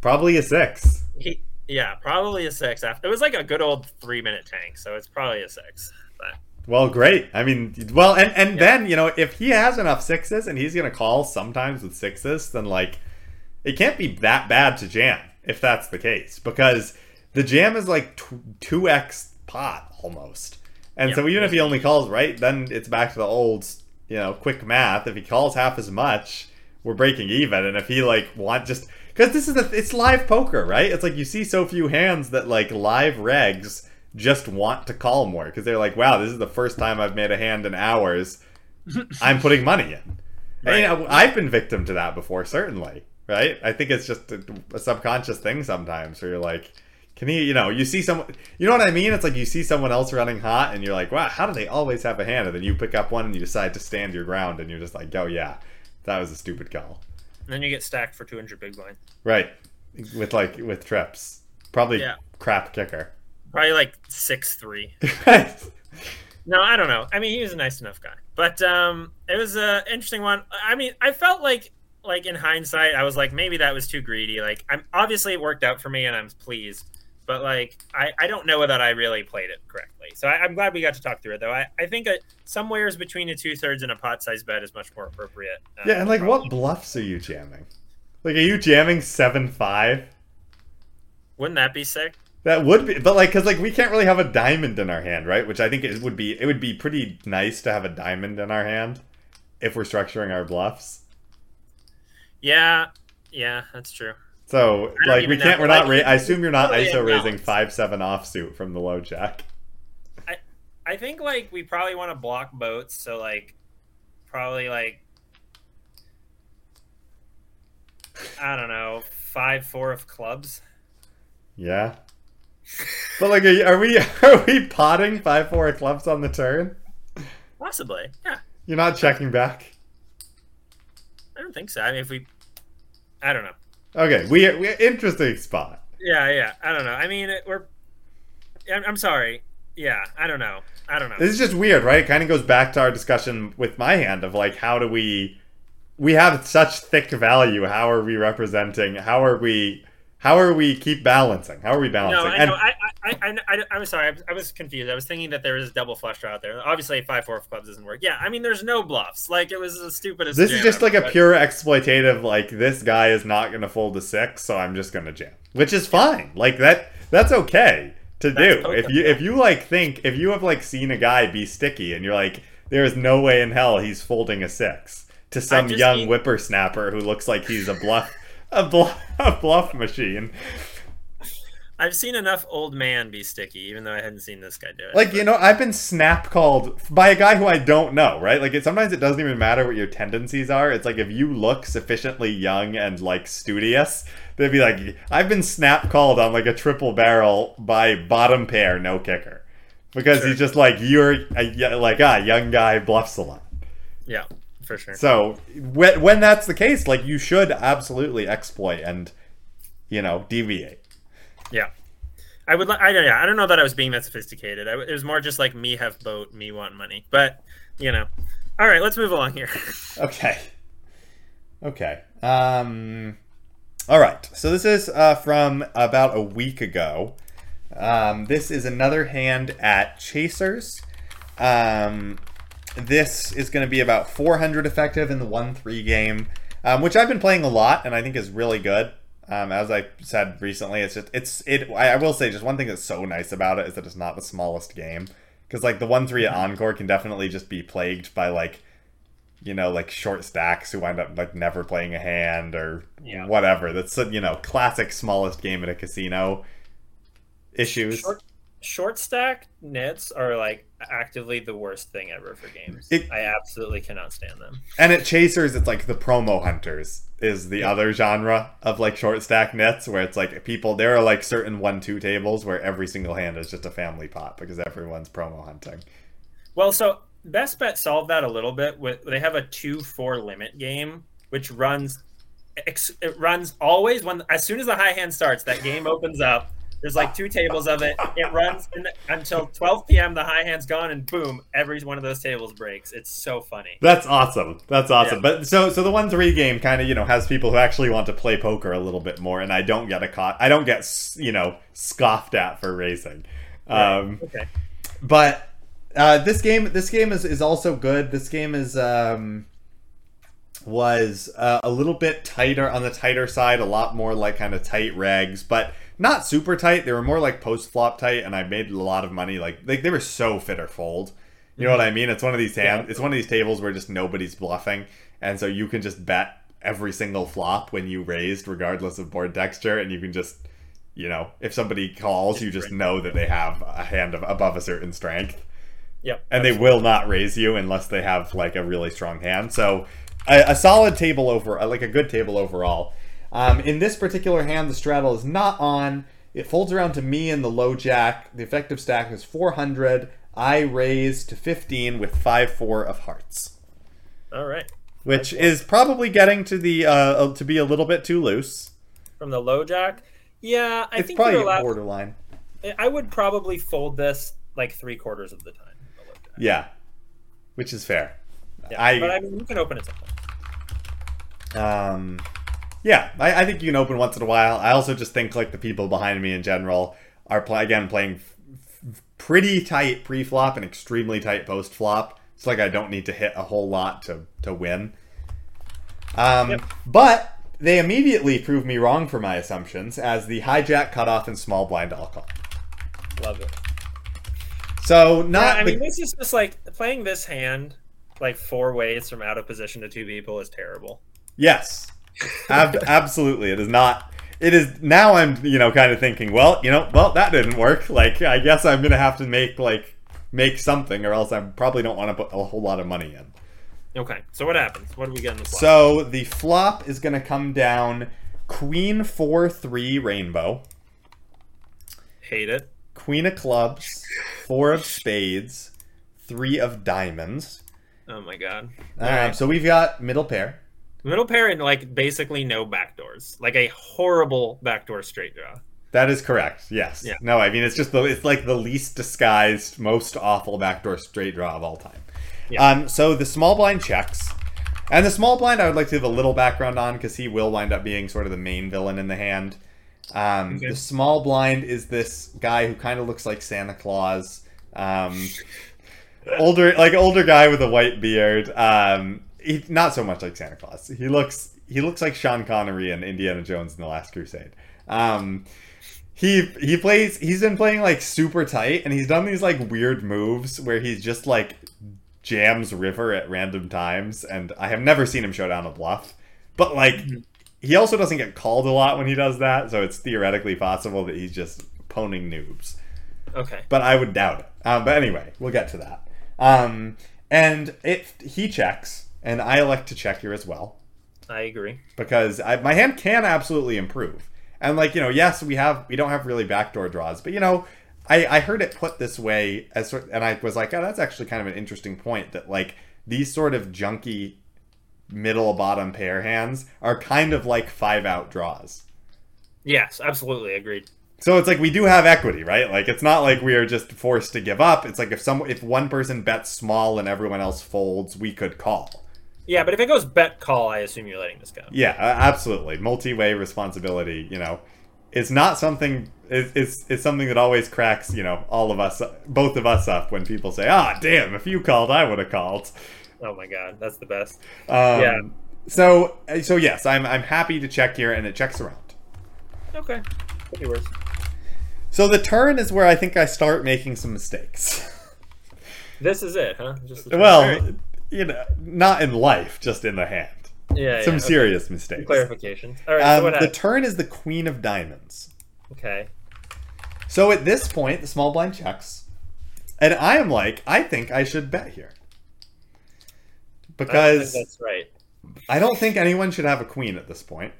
Probably a six.
He, yeah, probably a six. After it was like a good old three minute tank, so it's probably a six. But
Well, great. I mean, well, and, and
Yeah.
then, you know, if he has enough sixes and he's going to call sometimes with sixes, then, like, it can't be that bad to jam if that's the case. Because the jam is like 2x pot almost. And
Yeah.
so even if he only calls right, then it's back to the old, you know, quick math. If he calls half as much, we're breaking even. And if he, like, want just. Because this is a, it's live poker, right? It's like you see so few hands that, like, live regs just want to call more because they're like, wow, this is the first time I've made a hand in hours. [LAUGHS] I'm putting money in. And, you know, I've been victim to that before, certainly, right? I think it's just a, a subconscious thing sometimes where you're like, can he, you know, you see someone, you know what I mean? It's like you see someone else running hot and you're like, wow, how do they always have a hand? And then you pick up one and you decide to stand your ground and you're just like, oh, yeah, that was a stupid call.
then you get stacked for two hundred big blind.
Right. With like, with trips. Probably
Yeah.
crap kicker.
Probably like six three. [LAUGHS] No, I don't know. I mean, he was a nice enough guy, but um, it was an interesting one. I mean, I felt like, like in hindsight, I was like, maybe that was too greedy. Like, I'm obviously it worked out for me, and I'm pleased. But like, I, I don't know that I really played it correctly. So I, I'm glad we got to talk through it, though. I, I think uh somewheres between a two thirds and a pot sized bet is much more appropriate. Uh,
Yeah, and like,
probably.
what bluffs are you jamming? Like, are you jamming seven five?
Wouldn't that be sick?
That would be, but like, cause like we can't really have a diamond in our hand, right? Which I think it would be. It would be pretty nice to have a diamond in our hand if we're structuring our bluffs.
Yeah, yeah, that's true.
So like, we can't.
know.
We're not. Ra- I assume you're not ISO raising five seven offsuit from the low jack.
I I think like we probably want to block boats, so like probably like I don't know, five four of clubs.
Yeah. But like, are, are we [LAUGHS] are we potting five four of clubs on the turn?
Possibly. Yeah.
You're not checking back.
I don't think so. I mean if we I don't know.
Okay, we we interesting spot.
Yeah, yeah. I don't know. I mean it, we're I'm, I'm sorry. Yeah, I don't know. I don't know.
This is just weird, right? It kind of goes back to our discussion with my hand of like, how do we? We have such thick value. How are we representing? How are we? How are we keep balancing? How are we balancing? No?
I
And-
know. I, I, I, I, I'm sorry. I, I was confused. I was thinking that there is a double flush draw out there. Obviously, five four of clubs doesn't work. Yeah, I mean, there's no bluffs. Like it was the stupidest.
This is just
ever,
like a
but-
pure exploitative, like this guy is not gonna fold a six, so I'm just gonna jam. Which is fine. Like that that's okay to
That's
do.
poker,
If you if you like think if you have like seen a guy be sticky and you're like, there is no way in hell he's folding a six to some young
need-
whippersnapper who looks like he's a bluff [LAUGHS] a bluff a bluff machine.
I've seen enough old man be sticky, even though I hadn't seen this guy do it.
Like you know, I've been snap called by a guy who I don't know, right? Like it, sometimes it doesn't even matter what your tendencies are. It's like if you look sufficiently young and like studious, they'd be like, I've been snap called on like a triple barrel by bottom pair, no kicker, because
Sure.
he's just like you're a, like ah young guy bluffs a lot.
yeah, for sure.
So when when that's the case, like you should absolutely exploit and you know deviate.
Yeah. I would. li- I don't. Yeah, I don't know that I was being that sophisticated. I, it was more just like me have boat, me want money. But you know. All right, let's move along here. [LAUGHS]
Okay. Okay. Um. All right. So this is uh, from about a week ago. Um, this is another hand at Chasers. Um, this is going to be about 400 effective in the 1 3 game, um, which I've been playing a lot and I think is really good. Um, as I said recently, it's just, it's, it, I, I will say just one thing that's so nice about it is that it's not the smallest game. Because, like, the 1 3 at Encore can definitely just be plagued by, like, you know, like short stacks who wind up like never playing a hand or
Yeah.
whatever. That's you know, classic smallest game at a casino issues.
Short, short stack nets are like actively the worst thing ever for games.
It-
I absolutely cannot stand them.
And at Chasers, it's like the promo hunters is the other genre of like short stack nets where it's like people there are like certain one two tables where every single hand is just a family pot because everyone's promo hunting.
Well, so Best Bet solved that a little bit. With they have a two four limit game, which runs it runs always when as soon as the high hand starts, that game opens up. There's like two tables of it. It runs in, until 12 p.m. The high hand's gone, and boom, every one of those tables breaks. It's so funny.
That's awesome. That's awesome.
Yeah.
But so so the one three game kind of you know has people who actually want to play poker a little bit more, and I don't get a caught. I don't get you know scoffed at for racing. Um,
Okay.
but uh, this game this game is, is also good. This game is um, was uh, a little bit tighter on the tighter side, a lot more like kind of tight regs, but not super tight. They were more like post flop tight, and I made a lot of money. Like like they were so fit or fold. You know what I mm-hmm. mean? It's one of these hand.
Yeah.
It's one of these tables where just nobody's bluffing, and so you can just bet every single flop when you raised, regardless of board texture, and you can just. You know, if somebody calls, you just know that they have a hand of above a certain strength
Yep.
and they will not raise you unless they have like a really strong hand. So a, a solid table over, like a good table overall. Um, in this particular hand, the straddle is not on. It folds around to me in the low jack. The effective stack is 400. I raise to 15 with 5 4 of hearts,
All right.
which is probably getting to the uh, to be a little bit too loose.
From the low jack. Yeah, I think.
it's
think
probably
you're allowed,
borderline.
I would probably fold this like three quarters of the time. the low jack.
Yeah, which is fair.
Yeah,
I-
but I mean, you can open it sometimes.
Um, yeah, I, I think you can open once in a while. I also just think like the people behind me in general are play, again playing f- f- pretty tight pre-flop and extremely tight post-flop. It's like I don't need to hit a whole lot to to win. Um,
Yep.
but they immediately prove me wrong for my assumptions as the hijack cutoff and small blind all call.
Love it.
So
Yeah,
not
I
the-
mean, this is just like playing this hand like four ways from out of position to two people is terrible.
Yes, Ab- absolutely. It is not. It is now. I'm you know kind of thinking. Well, you know, well that didn't work. Like I guess I'm gonna have to make like make something, or else I probably don't want to put a whole lot of money in.
Okay, so what happens? What do we get in the flop?
So the flop is gonna come down Queen four three rainbow,
Hate it.
Queen of clubs, four of spades, three of diamonds.
Oh my god.
Um,
Alright.
So we've got middle pair.
Middle pair and like basically no backdoors. Like a horrible backdoor straight draw.
That is correct. Yes.
Yeah.
No, I mean it's just the it's like the least disguised, most awful backdoor straight draw of all time.
Yeah.
Um. So the small blind checks, and the small blind I would like to have a little background on because he will wind up being sort of the main villain in the hand. Um,
Okay.
The small blind is this guy who kind of looks like Santa Claus. Um, [LAUGHS] older, like older guy with a white beard. Um, he not so much like Santa Claus. He looks he looks like Sean Connery and Indiana Jones in the Last Crusade. Um, he he plays. He's been playing like super tight, and he's done these like weird moves where he's just like jams river at random times, and I have never seen him show down a bluff. But like, he also doesn't get called a lot when he does that, so it's theoretically possible that he's just pwning noobs.
Okay.
But I would doubt it. Um, but anyway, we'll get to that. Um, and if he checks, and I elect to check here as well
I agree.
because I, my hand can absolutely improve. And like you know, yes, we have we don't have really backdoor draws, but you know, I I heard it put this way as sort, and I was like, oh, that's actually kind of an interesting point that like these sort of junky middle bottom pair hands are kind of like five out draws.
Yes, absolutely agreed.
So it's like we do have equity, right? Like it's not like we are just forced to give up. It's like if some if one person bets small and everyone else folds, we could call.
Yeah, but if it goes bet call, I assume you're letting this go.
Yeah, absolutely. Multi-way responsibility, you know, is not something is is is something that always cracks, you know, all of us both of us up when people say, "Ah, damn, if you called, I would have called."
Oh my god, that's the best.
Um,
Yeah.
So so yes, I'm I'm happy to check here and it checks around.
Okay. Could be worse.
So the turn is where I think I start making some mistakes. [LAUGHS]
This is it, huh? Just the
well. You know, not in life, just in the hand.
yeah,
Some
yeah, okay.
serious mistakes.
clarifications. All right. so
Um,
what
the turn is the queen of diamonds.
okay.
So at this point, the small blind checks, and I am like, I think I should bet here because
that's right.
I don't think anyone should have a queen at this point,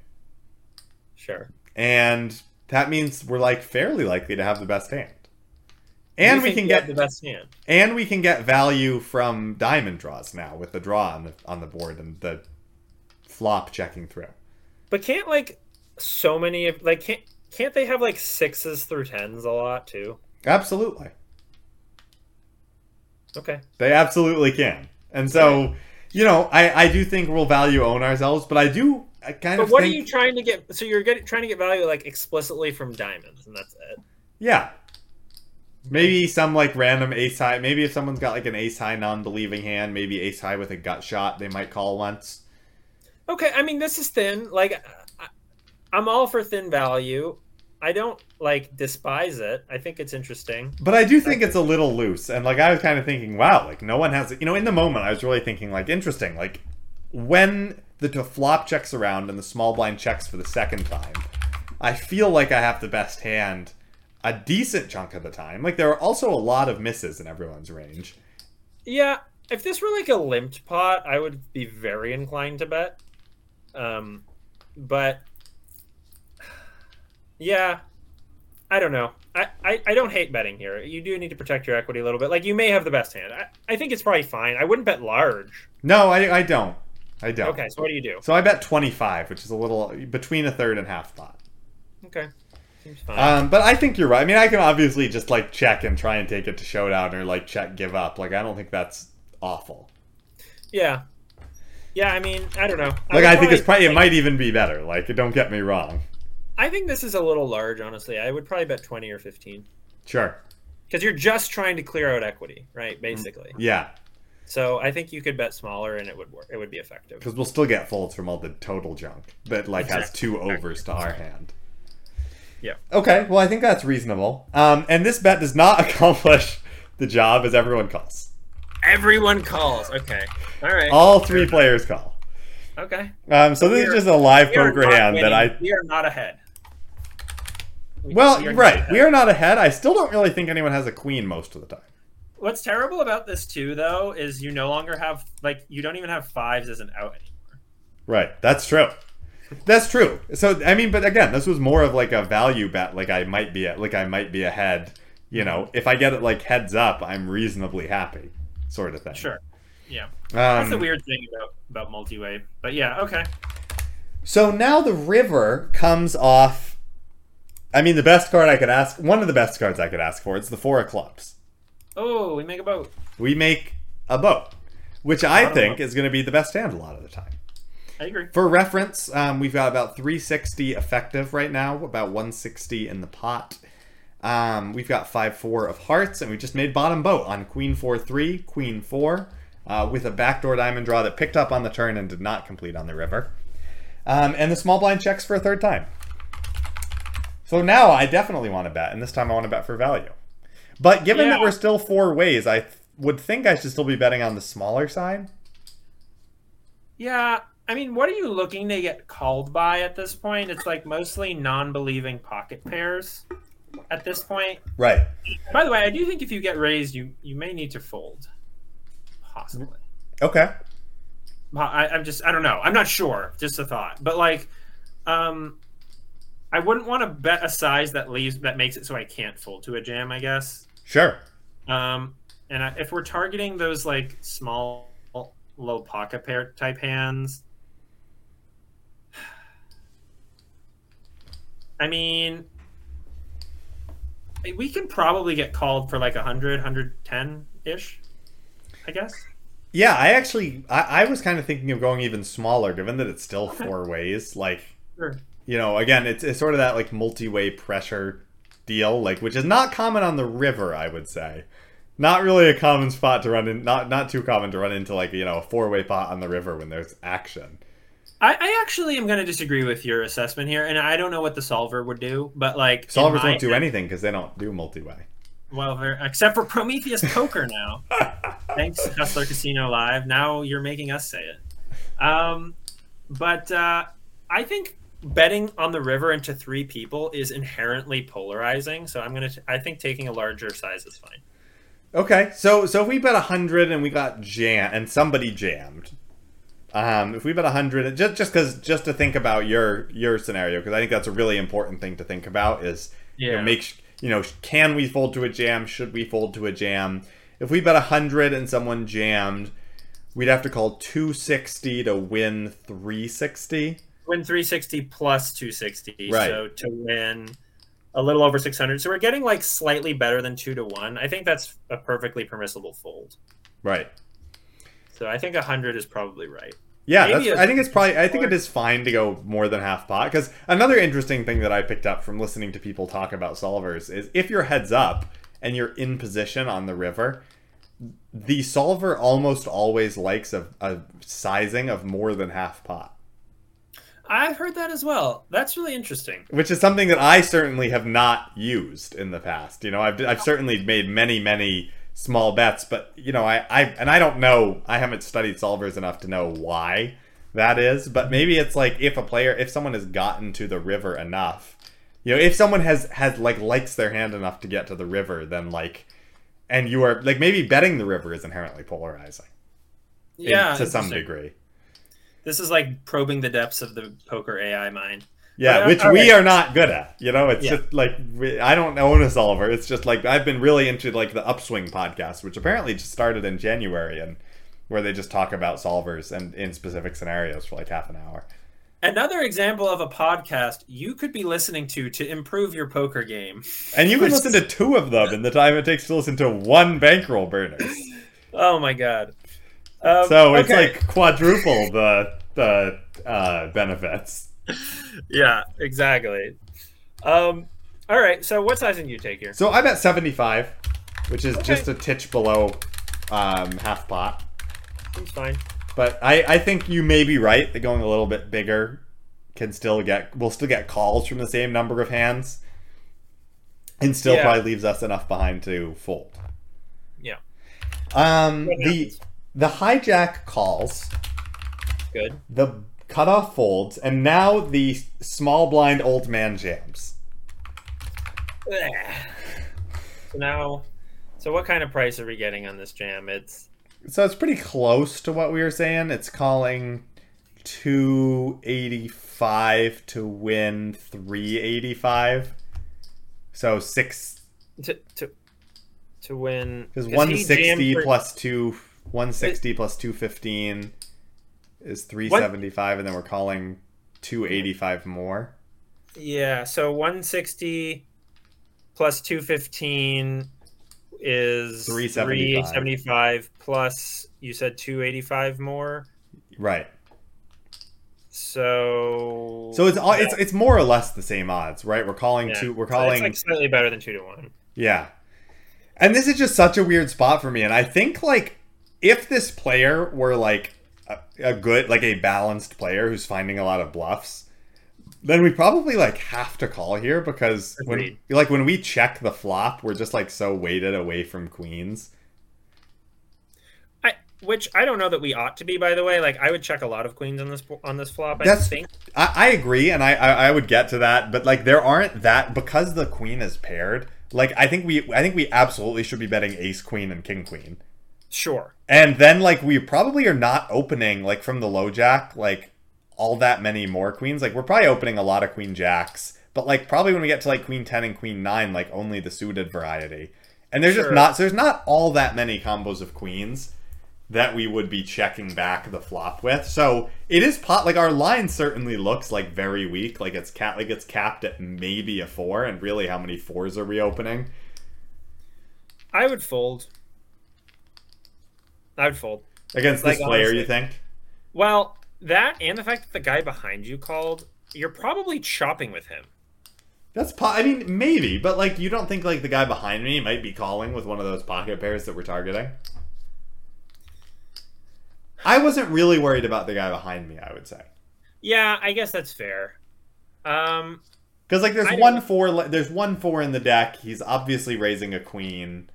Sure.
and that means we're like fairly likely to have the best hand, and we can get
the best hand.
and we can get value from diamond draws now with the draw on the on the board and the flop checking through.
But can't like so many of like can't can't they have like sixes through tens a lot too?
Absolutely,
Okay.
they absolutely can, and so. You know, I, I do think we'll value own ourselves, but I do I kind
But
of But
what
think,
are you trying to get? So you're getting trying to get value like explicitly from diamonds, and that's it.
Yeah. Maybe some like random ace high. Maybe if someone's got like an ace high non-believing hand, maybe ace high with a gut shot, they might call once.
Okay, I mean this is thin. Like I'm all for thin value. I don't like despise it. I think it's interesting.
But I do think it's a little loose. And like I was kind of thinking, wow, like no one has You know, in the moment, I was really thinking like interesting. Like when the flop checks around and the small blind checks for the second time, I feel like I have the best hand a decent chunk of the time. Like there are also a lot of misses in everyone's range.
Yeah, if this were like a limped pot, I would be very inclined to bet. Um, but yeah, I don't know. I, I, I don't hate betting here. You do need to protect your equity a little bit. Like you may have the best hand. I, I think it's probably fine. I wouldn't bet large.
No, I, I don't. I don't.
Okay, so what do you do?
So I bet 25, which is a little between a third and half pot.
Okay.
Um, but I think you're right. I mean, I can obviously just like check and try and take it to showdown or like check give up. Like I don't think that's awful.
yeah, yeah. I mean, I don't know.
Like I, think it's
probably-
probably it might even be better. Like don't get me wrong.
I think this is a little large, honestly. I would probably bet twenty or fifteen
Sure.
because you're just trying to clear out equity, right? Basically.
Yeah,
So I think you could bet smaller and it would work. It would be effective.
because we'll still get folds from all the total junk that like has two overs to our hand.
Yeah.
Okay. Well, I think that's reasonable. Um, and this bet does not [LAUGHS] accomplish the job as everyone calls.
Everyone calls. Okay. All right.
All three players call.
Okay.
Um, so this is just a live poker hand that. I
We are not ahead. We-
Well,
we
right.
ahead.
We are not ahead. I still don't really think anyone has a queen most of the time.
What's terrible about this too, though, is you no longer have like you don't even have fives as an out anymore.
Right. That's true. That's true. So I mean, but again, this was more of like a value bet. Like I might be, like I might be ahead. You know, if I get it like heads up, I'm reasonably happy, sort of thing.
Sure. Yeah. That's the
Um,
weird thing about about multi-way. But yeah. Okay.
so now the river comes off. I mean, the best card I could ask. One of the best cards I could ask for. It's the four of clubs.
Oh, we make a boat.
We make a boat, which I think is going to be the best hand a lot of the time.
I agree.
For reference, um, we've got about 360 effective right now, about 160 in the pot. Um, we've got 5 4 of hearts, and we just made bottom boat on Queen 4 3, Queen 4, uh, with a backdoor diamond draw that picked up on the turn and did not complete on the river. Um, and the small blind checks for a third time. So now I definitely want to bet, and this time I want to bet for value. But given that we're still four ways, I th- would think I should still be betting on the smaller side.
Yeah, I mean, what are you looking to get called by at this point? It's like mostly non-believing pocket pairs at this point.
Right.
By the way, I do think if you get raised, you you may need to fold, possibly.
Okay.
I, I'm just I don't know. I'm not sure. Just a thought. But like, um, I wouldn't want to bet a size that leaves that makes it so I can't fold to a jam. I guess.
Sure.
Um, and I, if we're targeting those like small, low pocket pair type hands, I mean, we can probably get called for like 100, 110 ish, I guess.
Yeah, I actually I, I was kind of thinking of going even smaller, given that it's still
Okay.
four ways. Like,
Sure.
you know, again, it's, it's sort of that like multi-way pressure deal, like which is not common on the river, I would say. Not really a common spot to run in. Not not too common to run into like you know a four-way pot on the river when there's action.
I, I actually am going to disagree with your assessment here, and I don't know what the solver would do, but like
Solvers won't do
head-
anything because they don't do multi-way.
Well, except for Prometheus Poker now. [LAUGHS] Thanks, Hustler Casino Live. Now you're making us say it. Um, but uh, I think betting on the river into three people is inherently polarizing. So I'm gonna. T- I think taking a larger size is fine.
Okay, so so if we bet hundred and we got jam and somebody jammed, um, if we bet hundred, just just because just to think about your your scenario, because I think that's a really important thing to think about is you know, make you know can we fold to a jam? Should we fold to a jam? If we bet hundred and someone jammed, we'd have to call two sixty to win three sixty.
win 360 plus 260.
Right.
So to win a little over 600. So we're getting like slightly better than two to one. I think that's a perfectly permissible fold.
Right.
So I think 100 is probably right.
Yeah,
Maybe
that's,
a-
I think it's probably. I think it is fine to go more than half pot because another interesting thing that I picked up from listening to people talk about solvers is if you're heads up and you're in position on the river, the solver almost always likes a, a sizing of more than half pot,
I've heard that as well. That's really interesting.
which is something that I certainly have not used in the past. You know, I've I've certainly made many many small bets, but you know, I I and I don't know. I haven't studied solvers enough to know why that is, but mm-hmm. maybe it's like if a player, if someone has gotten to the river enough, you know, if someone has has like likes their hand enough to get to the river, then like, and you are like maybe betting the river is inherently polarizing, in-
Yeah,
to some degree.
This is like probing the depths of the poker AI mind.
Yeah, which we are not good at. You know, it's
Yeah.
just like we, I don't own a solver. It's just like I've been really into like the Upswing podcast, which apparently just started in January, and where they just talk about solvers and in specific scenarios for like half an hour.
Another example of a podcast you could be listening to to improve your poker game.
And you can listen to two of them in the time it takes to listen to one bankroll burner.
Oh my god. Um,
So it's
okay.
like quadruple the the uh, benefits.
Yeah, exactly. Um, all right. So what sizing do you take here?
So I'm at 75, which is
Okay.
just a titch below um, half pot.
Seems fine.
But I, I think you may be right that going a little bit bigger can still get we'll still get calls from the same number of hands. And still
Yeah.
probably leaves us enough behind to fold.
Yeah.
Um the the hijack calls,
Good.
the cutoff folds, and now the small blind old man jams.
So now, so what kind of price are we getting on this jam? It's
So it's pretty close to what we were saying. It's calling 285 to win 385. So six
to to to win
Because 160
jammed for-
plus two, 160 plus 215 is 375, and then we're calling 285 more.
Yeah, so 160 plus 215 is
375.
375 plus you said 285 more.
Right.
So
So it's all it's it's more or less the same odds, right? We're calling
Yeah.
two. We're
So
calling
it's like slightly better than two to one.
Yeah. And this is just such a weird spot for me. And I think, like, if this player were, like, a, good, like, a balanced player who's finding a lot of bluffs, then we probably, like, have to call here because, when, like, when we check the flop, we're just, like, so weighted away from queens.
I which I don't know that we ought to be. By the way, like I would check a lot of queens on this on this flop. I
That's-
think.
I, I agree, and I, I I would get to that, but like there aren't that because the queen is paired. Like I think we I think we absolutely should be betting ace queen and king queen.
Sure.
And then like we probably are not opening like from the low jack like all that many more queens. Like we're probably opening a lot of queen jacks, but like probably when we get to like queen 10 and queen 9 like only the suited variety. And there's just not so there's not all that many combos of queens that we would be checking back the flop with. So it is pot like our line certainly looks like very weak. Like it's cat like it's capped at maybe a 4 and really how many fours are we opening?
I would fold. I would fold.
Against this
Like,
player,
honestly.
you think?
Well, that and the fact that the guy behind you called, you're probably chopping with him.
That's po- I mean, maybe, but like, you don't think like the guy behind me might be calling with one of those pocket pairs that we're targeting? I wasn't really worried about the guy behind me. I would say
Yeah, I guess that's fair. Um,
because like, there's
I
one four. There's one four in the deck. He's obviously raising a queen.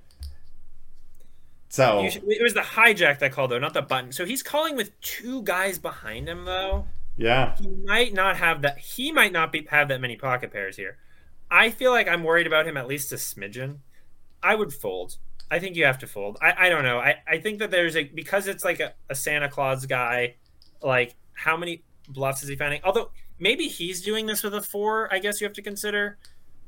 So
should- it was the hijack that called though, not the button. So he's calling with two guys behind him though.
yeah,
He might not have that. He might not be have that many pocket pairs here. I feel like I'm worried about him at least a smidgen. I would fold. I think you have to fold. I, I don't know. I, I think that there's a because it's like a, a Santa Claus guy. Like how many bluffs is he finding? Although maybe he's doing this with a four. I guess you have to consider.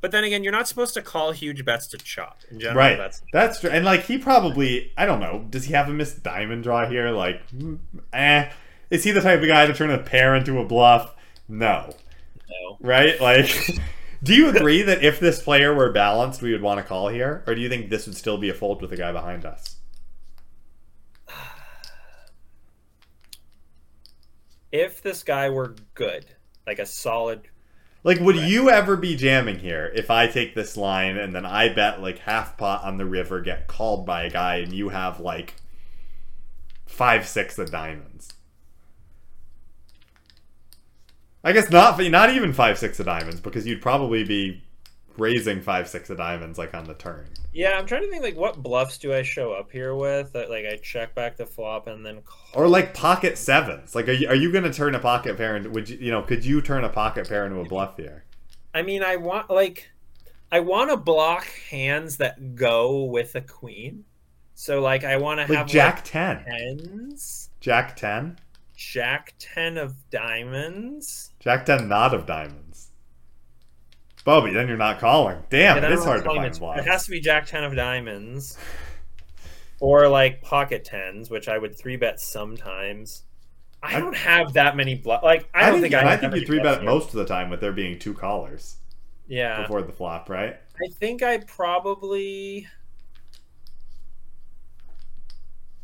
But then again, you're not supposed to call huge bets to chop. In general,
right.
That's
That's true. And like, he probably I don't know. Does he have a missed diamond draw here? Like, mm, eh. Is he the type of guy to turn a pair into a bluff? No.
no.
right? Like, [LAUGHS] do you agree that if this player were balanced, we would want to call here, or do you think this would still be a fold with the guy behind us?
If this guy were good, like a solid
Like, would
Right.
you ever be jamming here if I take this line and then I bet like half pot on the river, get called by a guy, and you have like five six of diamonds? I guess not. Not even five six of diamonds because you'd probably be raising five six of diamonds like on the turn.
Yeah, I'm trying to think like what bluffs do I show up here with? That like I check back the flop and then call.
Or like pocket sevens. Like, are you, are you going to turn a pocket pair into? Would you, you know? Could you turn a pocket pair into a bluff here?
I mean, I want like I want to block hands that go with a queen. So like I want to
Like
have
Jack ten,
like, tens,
Jack ten,
Jack ten of diamonds.
Jack ten, not of diamonds. Bobby, then you're not calling. Damn,
And
it
I
is
don't
hard to find
it's- It has to be Jack ten of diamonds, or like pocket tens, which I would three bet sometimes. I
I-
don't have that many bluff. Like I
I,
don't
think,
think, I.
I think you three bet most of the time with there being two callers
Yeah,
before the flop, right?
I think I probably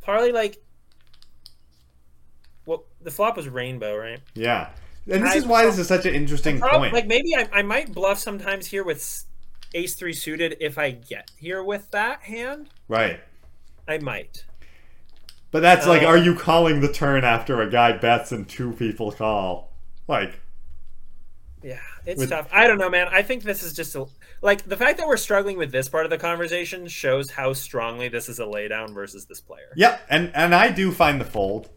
probably like well the flop was rainbow, right?
Yeah, and this
I-
is why this is such an interesting
Prob-
point.
Like maybe I, I might bluff sometimes here with ace three suited if I get here with that hand.
right.
I might.
But that's like,
Uh,
are you calling the turn after a guy bets and two people call? Like,
Yeah, it's
With-
tough. I don't know, man. I think this is just a like the fact that we're struggling with this part of the conversation shows how strongly this is a laydown versus this player.
yep, and and I do find the fold.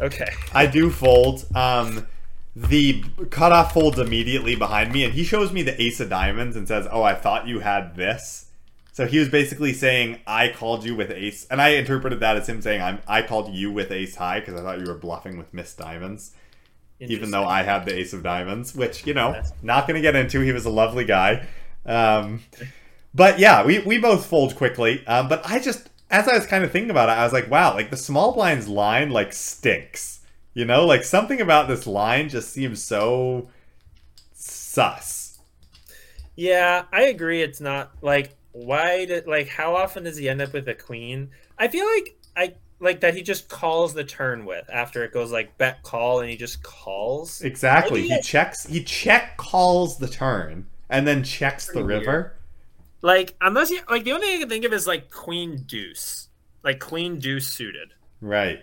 Okay.
I do fold. Um, the cutoff folds immediately behind me, and he shows me the ace of diamonds and says, "Oh, I thought you had this." So he was basically saying, "I called you with ace," and I interpreted that as him saying, "I'm I called you with ace high because I thought you were bluffing with missed diamonds." even though I had the ace of diamonds, which you know, not going to get into. He was a lovely guy, um, but yeah, we we both fold quickly. Um, but I just, as I was kind of thinking about it, I was like, wow, like the small blinds line like stinks. You know, like something about this line just seems so sus.
Yeah, I agree. It's not like why did like how often does he end up with a queen? I feel like I like that he just calls the turn with after it goes like bet call and he just calls.
Exactly. He
it-
checks. He check calls the turn and then checks the
weird.
river.
Like unless you like the only thing I can think of is like queen deuce, like queen deuce suited.
Right.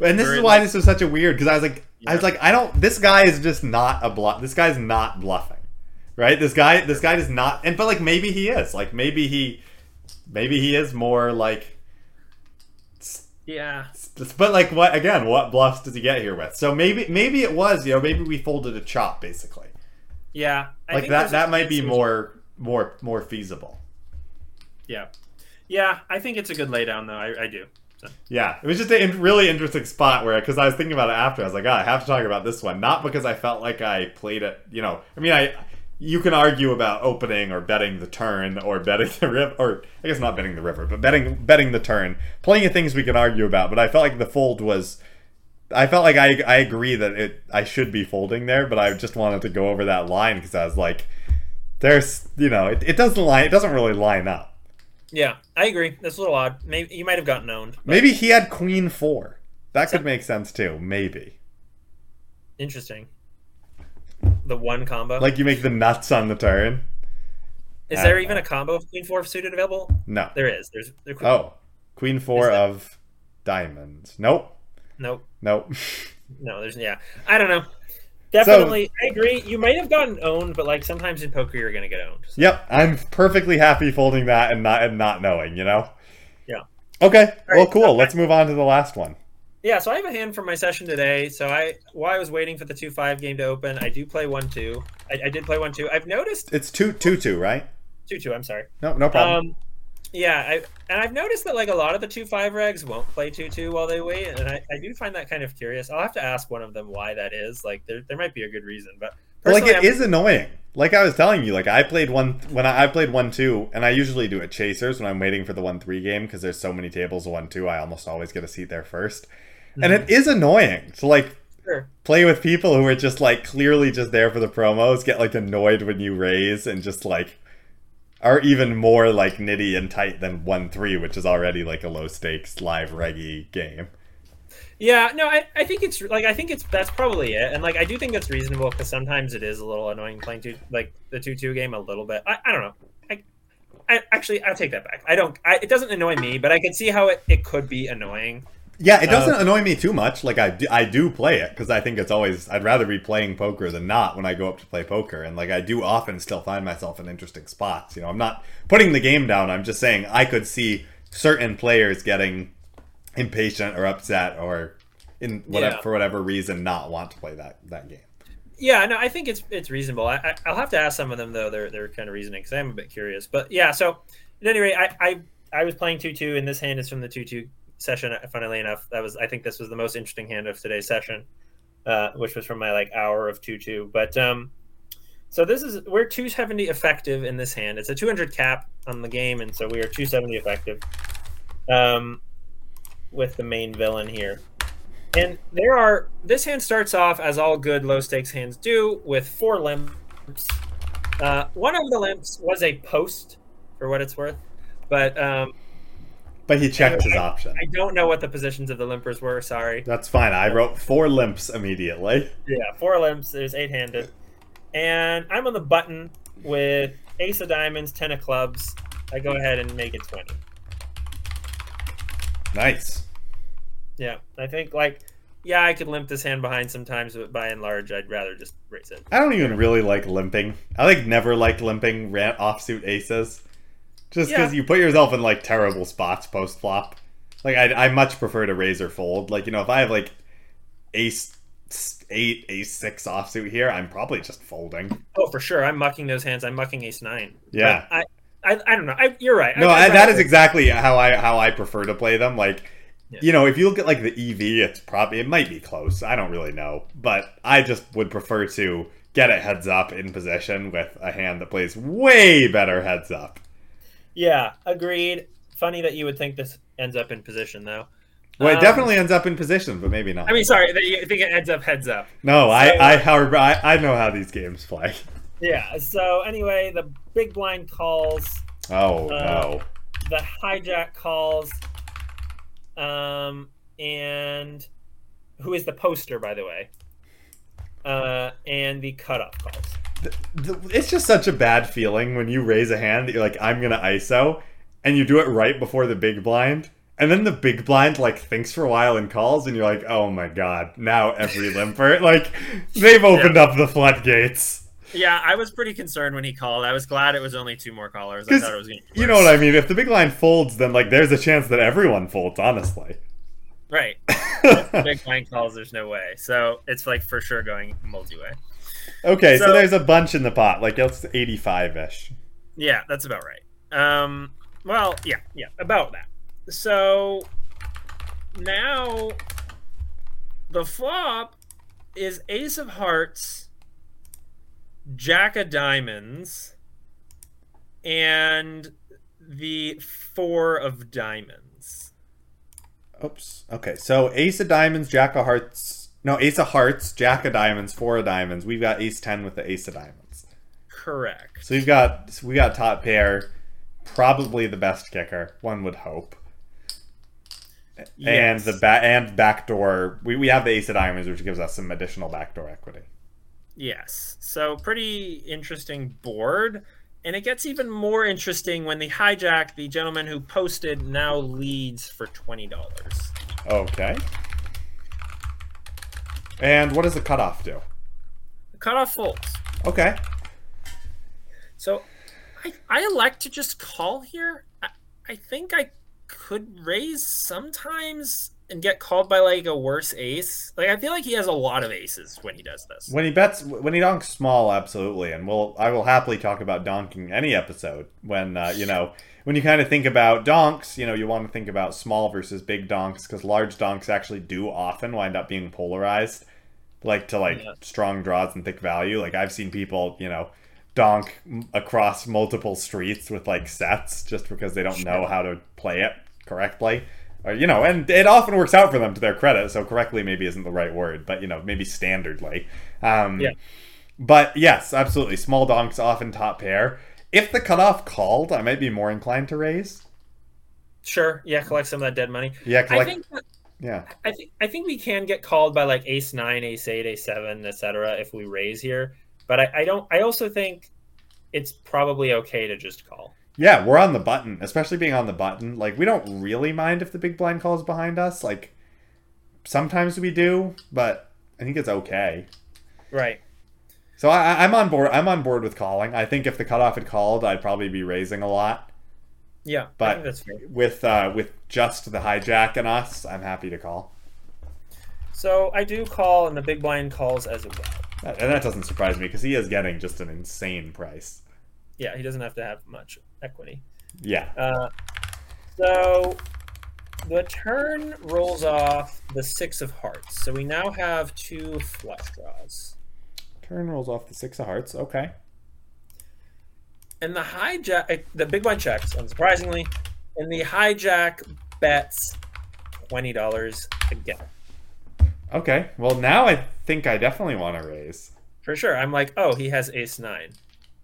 And this
Very
is why this was such a weird because I was like, I was like, I don't. This guy is just not a bluff. This guy's not bluffing, right? This guy, this guy does not. And but like maybe he is. Like maybe he, maybe he is more like.
Yeah,
But like what again? What bluffs does he get here with? So maybe maybe it was you know maybe we folded a chop basically.
yeah. I
Like that that might be more more more feasible.
Yeah, yeah. I think it's a good laydown though. I, I do.
Yeah, it was just a really interesting spot where, because I was thinking about it after, I was like, oh, I have to talk about this one. Not because I felt like I played it, you know. I mean, I you can argue about opening or betting the turn or betting [LAUGHS] the river, or I guess not betting the river, but betting betting the turn. Plenty of things we can argue about, but I felt like the fold was. I felt like I I agree that it I should be folding there, but I just wanted to go over that line because I was like, there's you know it, it doesn't line it doesn't really line up.
Yeah, I agree. That's a little odd. Maybe you might have gotten owned. but
Maybe he had queen four. That could make sense too. Maybe.
Interesting. The one combo.
Like you make the nuts on the turn.
is there
uh,
even
know.
a combo of queen four of suited available?
No.
There is. There's. There,
Oh, queen four of diamonds. Nope.
Nope.
Nope. [LAUGHS]
No. There's. Yeah. I don't know. Definitely, I agree. You might have gotten owned, but like sometimes in poker you're gonna get owned. So,
yep. I'm perfectly happy folding that and not and not knowing. You know.
Yeah.
Okay. well,
right,
cool.
so-
Let's move on to the last one.
Yeah, so I have a hand from my session today. So I, while I was waiting for the two five game to open, I do play one two. I, I did play one two. I've noticed
It's two two two, right?
two two. I'm sorry.
No, no problem.
Um, yeah, I and I've noticed that like a lot of the two five regs won't play two two while they wait, and I, I do find that kind of curious. I'll have to ask one of them why that is. Like there there might be a good reason, but
like it
I'm-
is annoying. Like I was telling you, like I played one when I, I played one two, and I usually do it chasers when I'm waiting for the one three game because there's so many tables one two. I almost always get a seat there 1st and it mm-hmm. is annoying to like
Sure.
play with people who are just like clearly just there for the promos, get like annoyed when you raise, and just like are even more like nitty and tight than one three, which is already like a low stakes live reggy game.
Yeah, no, I, I think it's like I think it's that's probably it, and like I do think that's reasonable because sometimes it is a little annoying playing two like the two two game a little bit. I, I don't know. I, I actually I'll take that back. I don't. I, it doesn't annoy me, but I can see how it, it could be annoying.
Yeah, it doesn't
Uh,
annoy me too much. Like I do, I do play it because I think it's always I'd rather be playing poker than not when I go up to play poker, and like I do often still find myself in interesting spots. You know, I'm not putting the game down. I'm just saying I could see certain players getting impatient or upset or in whatever
Yeah.
for whatever reason not want to play that that game.
Yeah, no, I think it's it's reasonable. I, I I'll have to ask some of them though. They're they're kind of reasoning because I'm a bit curious. But yeah, so at any rate, I I, I was playing two two, and this hand is from the two two session. Funnily enough, that was I think this was the most interesting hand of today's session, uh, which was from my like hour of two two. But um, so this is we're two seventy effective in this hand. It's a two hundred cap on the game, and so we are two seventy effective. Um, with the main villain here. And there are this hand starts off as all good low stakes hands do with four limps. Uh, one of the limps was a post, for what it's worth, but um,
But he checked his
I-
option.
I don't know what the positions of the limpers were. Sorry.
That's fine. I wrote four limps immediately.
Yeah, four limps. There's eight handed, and I'm on the button with ace of diamonds, ten of clubs. I go ahead and make it twenty.
Nice.
Yeah, I think like yeah, I could limp this hand behind sometimes, but by and large, I'd rather just raise it.
I don't even really like limping. I like never liked limping ran- offsuit aces, just because
Yeah.
you put yourself in like terrible spots post flop. Like I, I much prefer to raise or fold. Like you know, if I have like ace eight, ace six offsuit here, I'm probably just folding.
Oh, for sure. I'm mucking those hands. I'm mucking ace nine.
Yeah.
I, I, I don't know. I, you're right.
No,
I,
that is exactly how I how I prefer to play them. Like,
Yeah.
you know, if you look at like the EV, it's probably it might be close. I don't really know, but I just would prefer to get a heads up in position with a hand that plays way better heads up.
Yeah, agreed. Funny that you would think this ends up in position, though.
Well, it
Um,
definitely ends up in position, but maybe not.
I mean, sorry, I think it ends up heads up.
no,
so-
I I, however, I I know how these games play.
Yeah. So anyway, the big blind calls,
Oh
Uh,
no,
the hijack calls. um, and who is the poster, by the way, uh, and the cutoff calls.
It's just such a bad feeling when you raise a hand that you're like, I'm gonna ISO, and you do it right before the big blind, and then the big blind like thinks for a while and calls, and you're like, oh my god, now every limper, [LAUGHS] like they've opened up the floodgates.
Yeah, I was pretty concerned when he called. I was glad it was only two more callers. I thought it was going
You know what I mean? If the big blind folds, then like there's a chance that everyone folds. Honestly.
Right. [LAUGHS] Big blind calls, there's no way. So it's like for sure going multi-way.
Okay, so,
So-
there's a bunch in the pot, like it's 85 ish.
Yeah, that's about right. Um, well, yeah, yeah, about that. So now the flop is Ace of Hearts, Jack of Diamonds, and the Four of Diamonds.
Oops. Okay, so Ace of Diamonds, Jack of Hearts. No, Ace of Hearts, Jack of Diamonds, Four of Diamonds. We've got Ace 10 with the Ace of Diamonds.
Correct.
So we've got we got top pair, probably the best kicker. One would hope. And the ba- and backdoor, we, we have the Ace of Diamonds, which gives us some additional backdoor equity.
Yes. So pretty interesting board. And it gets even more interesting when the hijack, the gentleman who posted, now leads for twenty dollars.
Okay. And what does the cutoff do?
The cutoff folds.
Okay.
So I I elect to just call here. I, I think I could raise sometimes and get called by like a worse ace. Like I feel like he has a lot of aces when he does this.
When he bets, when he donks small, absolutely, and we'll I will happily talk about donking any episode when uh, you know when you kind of think about donks, you know you want to think about small versus big donks because large donks actually do often wind up being polarized, like to like
Yeah.
strong draws and thick value. Like I've seen people, you know, donk across multiple streets with like sets just because they don't know how to play it correctly. Or, you know, and it often works out for them to their credit. So correctly maybe isn't the right word, but you know, maybe standardly. Um,
Yeah.
But yes, absolutely. Small donks often top pair. If the cutoff called, I might be more inclined to raise.
Sure, yeah, collect some of that dead money.
Yeah,
I think
yeah,
I think I think we can get called by like ace nine, ace eight, ace seven, etc. if we raise here. But I, I don't. I also think it's probably okay to just call.
yeah, we're on the button, especially being on the button. Like we don't really mind if the big blind calls behind us. Like sometimes we do, but I think it's okay.
Right.
So I, I'm on board. I'm on board with calling. I think if the cutoff had called, I'd probably be raising a lot.
Yeah. I
But
think that's fair.
with uh, with just the hijack and us, I'm happy to call.
So I do call, and the big blind calls as well.
And that doesn't surprise me because he is getting just an insane price.
Yeah, he doesn't have to have much equity.
Yeah.
Uh, so the turn rolls off the six of hearts. So we now have two flush draws.
Turn rolls off the six of hearts. Okay.
And the hijack, the big blind checks, unsurprisingly, and the hijack bets twenty dollars again
Okay. Well, now I think I definitely want to raise.
for sure. I'm like, oh, he has ace nine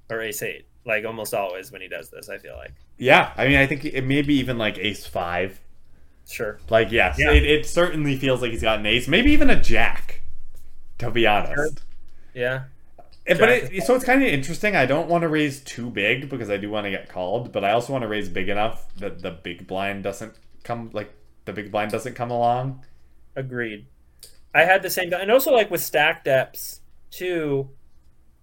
or ace eight, like almost always when he does this. I feel like
Yeah. I mean, I think it maybe even like ace five.
sure,
Like, yes,
Yeah.
it, it certainly feels like he's got an ace. Maybe even a jack. To be honest.
Sure. yeah,
Eh, But it, so it's kind of interesting. I don't want to raise too big because I do want to get called, but I also want to raise big enough that the big blind doesn't come like the big blind doesn't come along.
agreed. I had the same, and also like with stack depths too.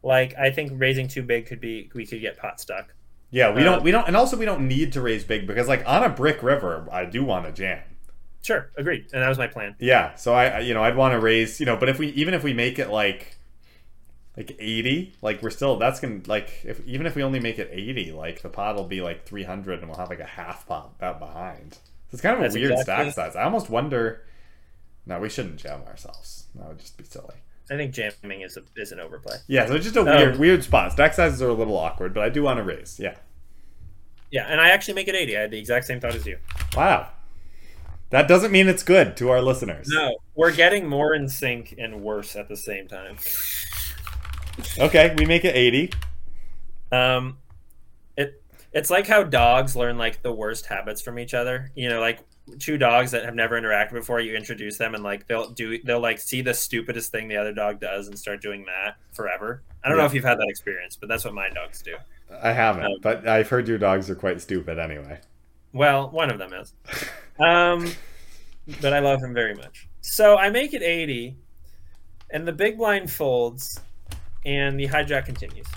Like I think raising too big could be we could get pot stuck.
Yeah, we
Uh,
don't we don't and also we don't need to raise big because like on a brick river, I do want to jam.
Sure, agreed, and that was my plan.
Yeah, so I- you know, I'd want to raise, you know, but if we even if we make it like like 80, like we're still that's to like if even if we only make it 80, like the pot will be like 300 and we'll have like a half pot out behind. So it's kind of a weird
exactly-
stack size. I almost wonder No, we shouldn't jam ourselves. That would just be silly.
I think jamming is a, is an overplay.
Yeah, so it's just a
Um,
weird weird spot. Stack sizes are a little awkward, but I do want to raise. Yeah.
Yeah, and I actually make it eighty. I had the exact same thought as you.
Wow. That doesn't mean it's good to our listeners.
No, we're getting more in sync and worse at the same time.
Okay, we make it 80.
Um, it it's like how dogs learn like the worst habits from each other. You know, like two dogs that have never interacted before, you introduce them and like they'll do they'll like see the stupidest thing the other dog does and start doing that forever. I don't know if you've had that experience, but that's what my dogs do.
I haven't,
Um,
but I've heard your dogs are quite stupid anyway.
Well, one of them is. Um, but I love him very much. So I make it 80, and the big blind folds, and the hijack continues.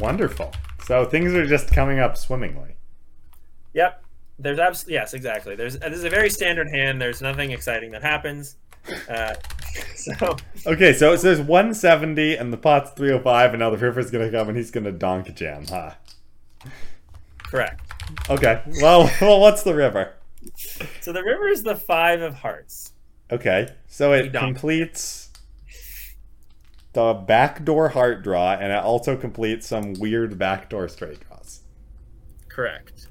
Wonderful. So things are just coming up swimmingly.
Yep. There's abs- yes, exactly. There's this is a very standard hand. There's nothing exciting that happens. Uh, [LAUGHS] so
Okay, so it says 170 and the pot's 305, and now the river's gonna come and he's gonna donk jam, huh?
correct.
Okay. Well, [LAUGHS] well, what's the river?
So the river is the five of hearts.
Okay, so it completes the backdoor heart draw, and it also completes some weird backdoor straight draws.
Correct.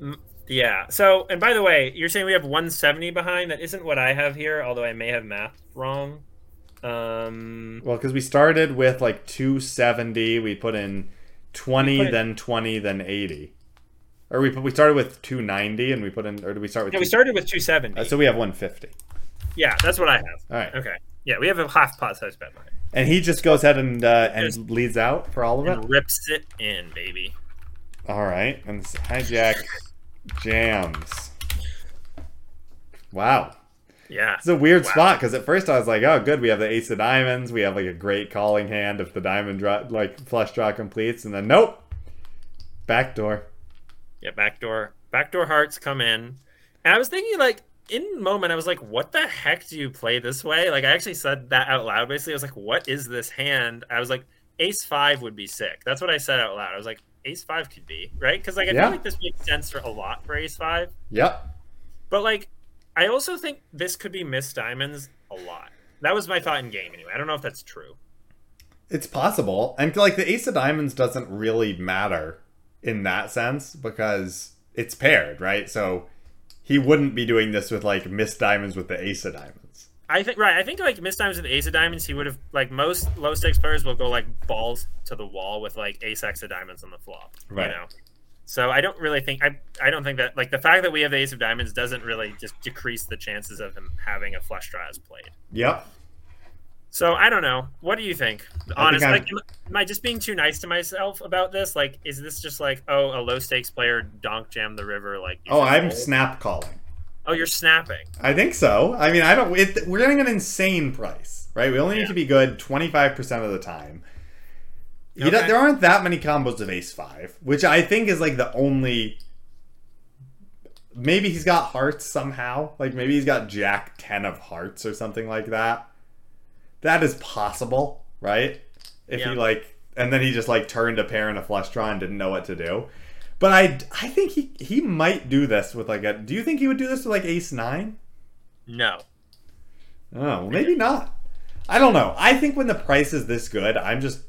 Mm, Yeah. So, and by the way, you're saying we have 170 behind. That isn't what I have here, although I may have math wrong. Um,
Well, because we started with like 270, we put in 20,
put it-
then 20, then 80. Or we put, we started with 290, and we put in, or did we start with?
yeah, we started with 270.
Uh, so we have 150.
yeah, that's what I have.
All right,
Okay. Yeah, we have a half pot size bet behind.
and he just goes ahead and uh, and
Just-
leads out for all of it.
And rips it in, baby.
All right, and this hijack jams. Wow,
Yeah.
it's a weird
Wow.
spot because at first I was like, "Oh, good, we have the ace of diamonds. We have like a great calling hand if the diamond draw, like flush draw completes." And then nope, backdoor.
Yeah, backdoor backdoor hearts come in. And I was thinking like in the moment I was like, what the heck do you play this way? Like I actually said that out loud basically. I was like, what is this hand? I was like, ace five would be sick. That's what I said out loud. I was like, ace five could be, right? Because like I
Yeah.
feel like this makes sense for a lot for ace five.
Yep.
But like I also think this could be missed diamonds a lot. That was my thought in game anyway. I don't know if that's true.
It's possible. And like the ace of diamonds doesn't really matter in that sense because it's paired, right? So he wouldn't be doing this with like missed diamonds with the ace of diamonds.
I think right. I think like missed diamonds with ace of diamonds, he would have like most low stakes players will go like balls to the wall with like ace x of diamonds on the flop.
Right.
You know. So I don't really think I I don't think that like the fact that we have the ace of diamonds doesn't really just decrease the chances of him having a flush draw as played.
Yep.
So I don't know. What do you think? Honestly, like, am, I just being too nice to myself about this? Like, is this just like, oh, a low stakes player donk jam the river? Like,
Oh, I'm
fold?
snap calling.
Oh, you're snapping.
I think so. I mean, I don't. It, we're getting an insane price, right? We only need to be good 25% of the time.
Okay.
there aren't that many combos of ace five, which I think is like the only. Maybe he's got hearts somehow. Like maybe he's got jack 10 of hearts or something like that. That is possible, right? If
Yeah.
he like. And then he just like turned a pair and a flush draw and didn't know what to do. But I, I think he he might do this with like a. Do you think he would do this with like ace nine?
No.
Oh, well, maybe not. I don't know. I think when the price is this good, I'm just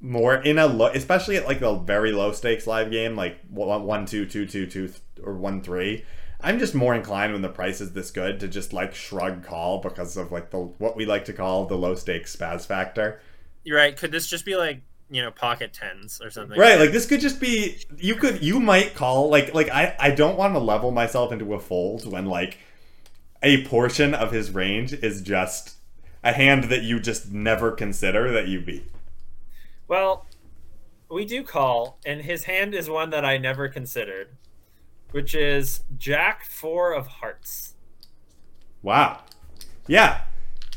more in a low, especially at like a very low stakes live game, like one, one, two, two, two, two, or one, three. I'm just more inclined when the price is this good to just like shrug call because of like the what we like to call the low stakes spaz factor.
You're right. Could this just be like you know pocket tens or something?
Right, like this could just be you could you might call like like I I don't want to level myself into a fold when like a portion of his range is just a hand that you just never consider that you beat.
Well, we do call, and his hand is one that I never considered, which is Jack Four of Hearts.
Wow. Yeah.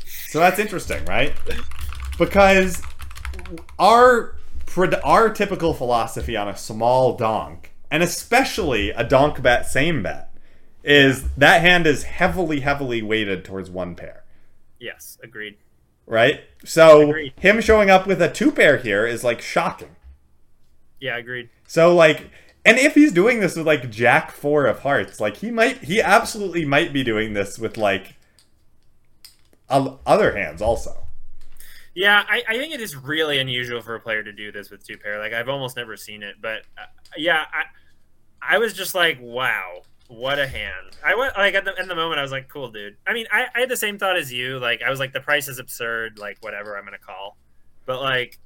So that's interesting, right? Because our our typical philosophy on a small donk, and especially a donk bet same bet, is that hand is heavily heavily weighted towards one pair.
Yes, agreed.
right? So
Agreed.
him showing up with a two pair here is like shocking.
Yeah, agreed.
So like, and if he's doing this with like Jack four of hearts, like he might, he absolutely might be doing this with like other hands also.
Yeah, I, I think it is really unusual for a player to do this with two pair. Like I've almost never seen it, but uh, yeah, I I was just like, wow, what a hand. I went like at the in the moment I was like, cool, dude. I mean, I, I had the same thought as you. Like I was like, the price is absurd. Like whatever, I'm gonna call. But like,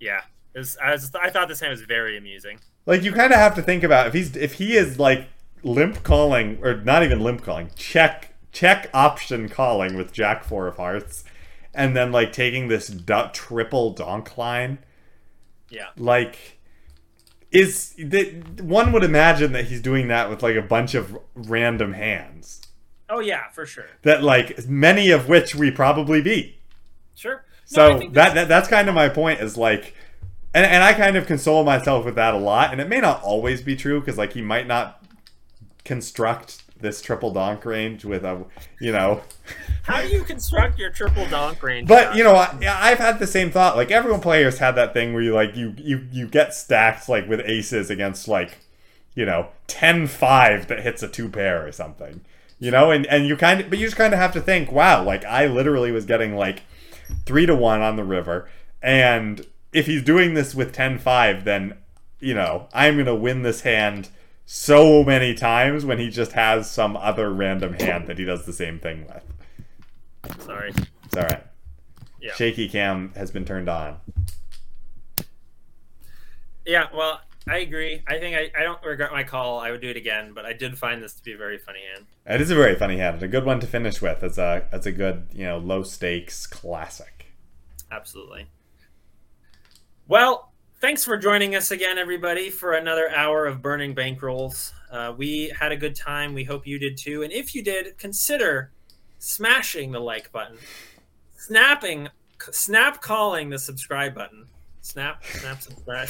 yeah, was, I was I thought this hand was very amusing.
Like you kind of have to think about if he's if he is like limp calling or not even limp calling, check check option calling with Jack Four of Hearts, and then like taking this du- triple donk line,
Yeah.
like is that one would imagine that he's doing that with like a bunch of random hands
Oh yeah, for sure.
that like many of which we probably beat.
Sure.
So
No,
that, that that's kind of my point is like and, and I kind of console myself with that a lot and it may not always be true because like he might not construct this triple donk range with a you know.
How do you construct your triple donk range?
but you know I, I've had the same thought. Like everyone players had that thing where you like you you you get stacked like with aces against like you know 10-5 that hits a two pair or something you know? And and you kind of but you just kind of have to think wow like I literally was getting like 3 to 1 on the river and if he's doing this with 10-5 then you know I'm going to win this hand so many times when he just has some other random hand that he does the same thing with
sorry.
it's all right
Yeah.
shaky cam has been turned on
Yeah, well, I agree. I think I, I don't regret my call. I would do it again, but I did find this to be a very funny hand.
It is a very funny hand and a good one to finish with. It's a it's a good you know low stakes classic.
Absolutely. Well, thanks for joining us again, everybody, for another hour of burning bankrolls. Uh, we had a good time. We hope you did too. And if you did, consider smashing the like button, snapping, snap calling the subscribe button, snap, snap, subscribe,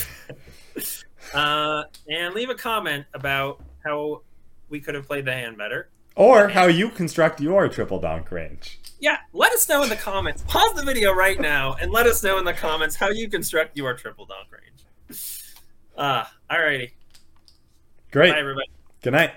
[LAUGHS] uh, and leave a comment about how we could have played the hand better.
Or how you construct your triple donk range.
Yeah, let us know in the comments. Pause the video right now and let us know in the comments how you construct your triple donk range. Ah, uh, alrighty.
Great.
Bye, everybody.
Good night.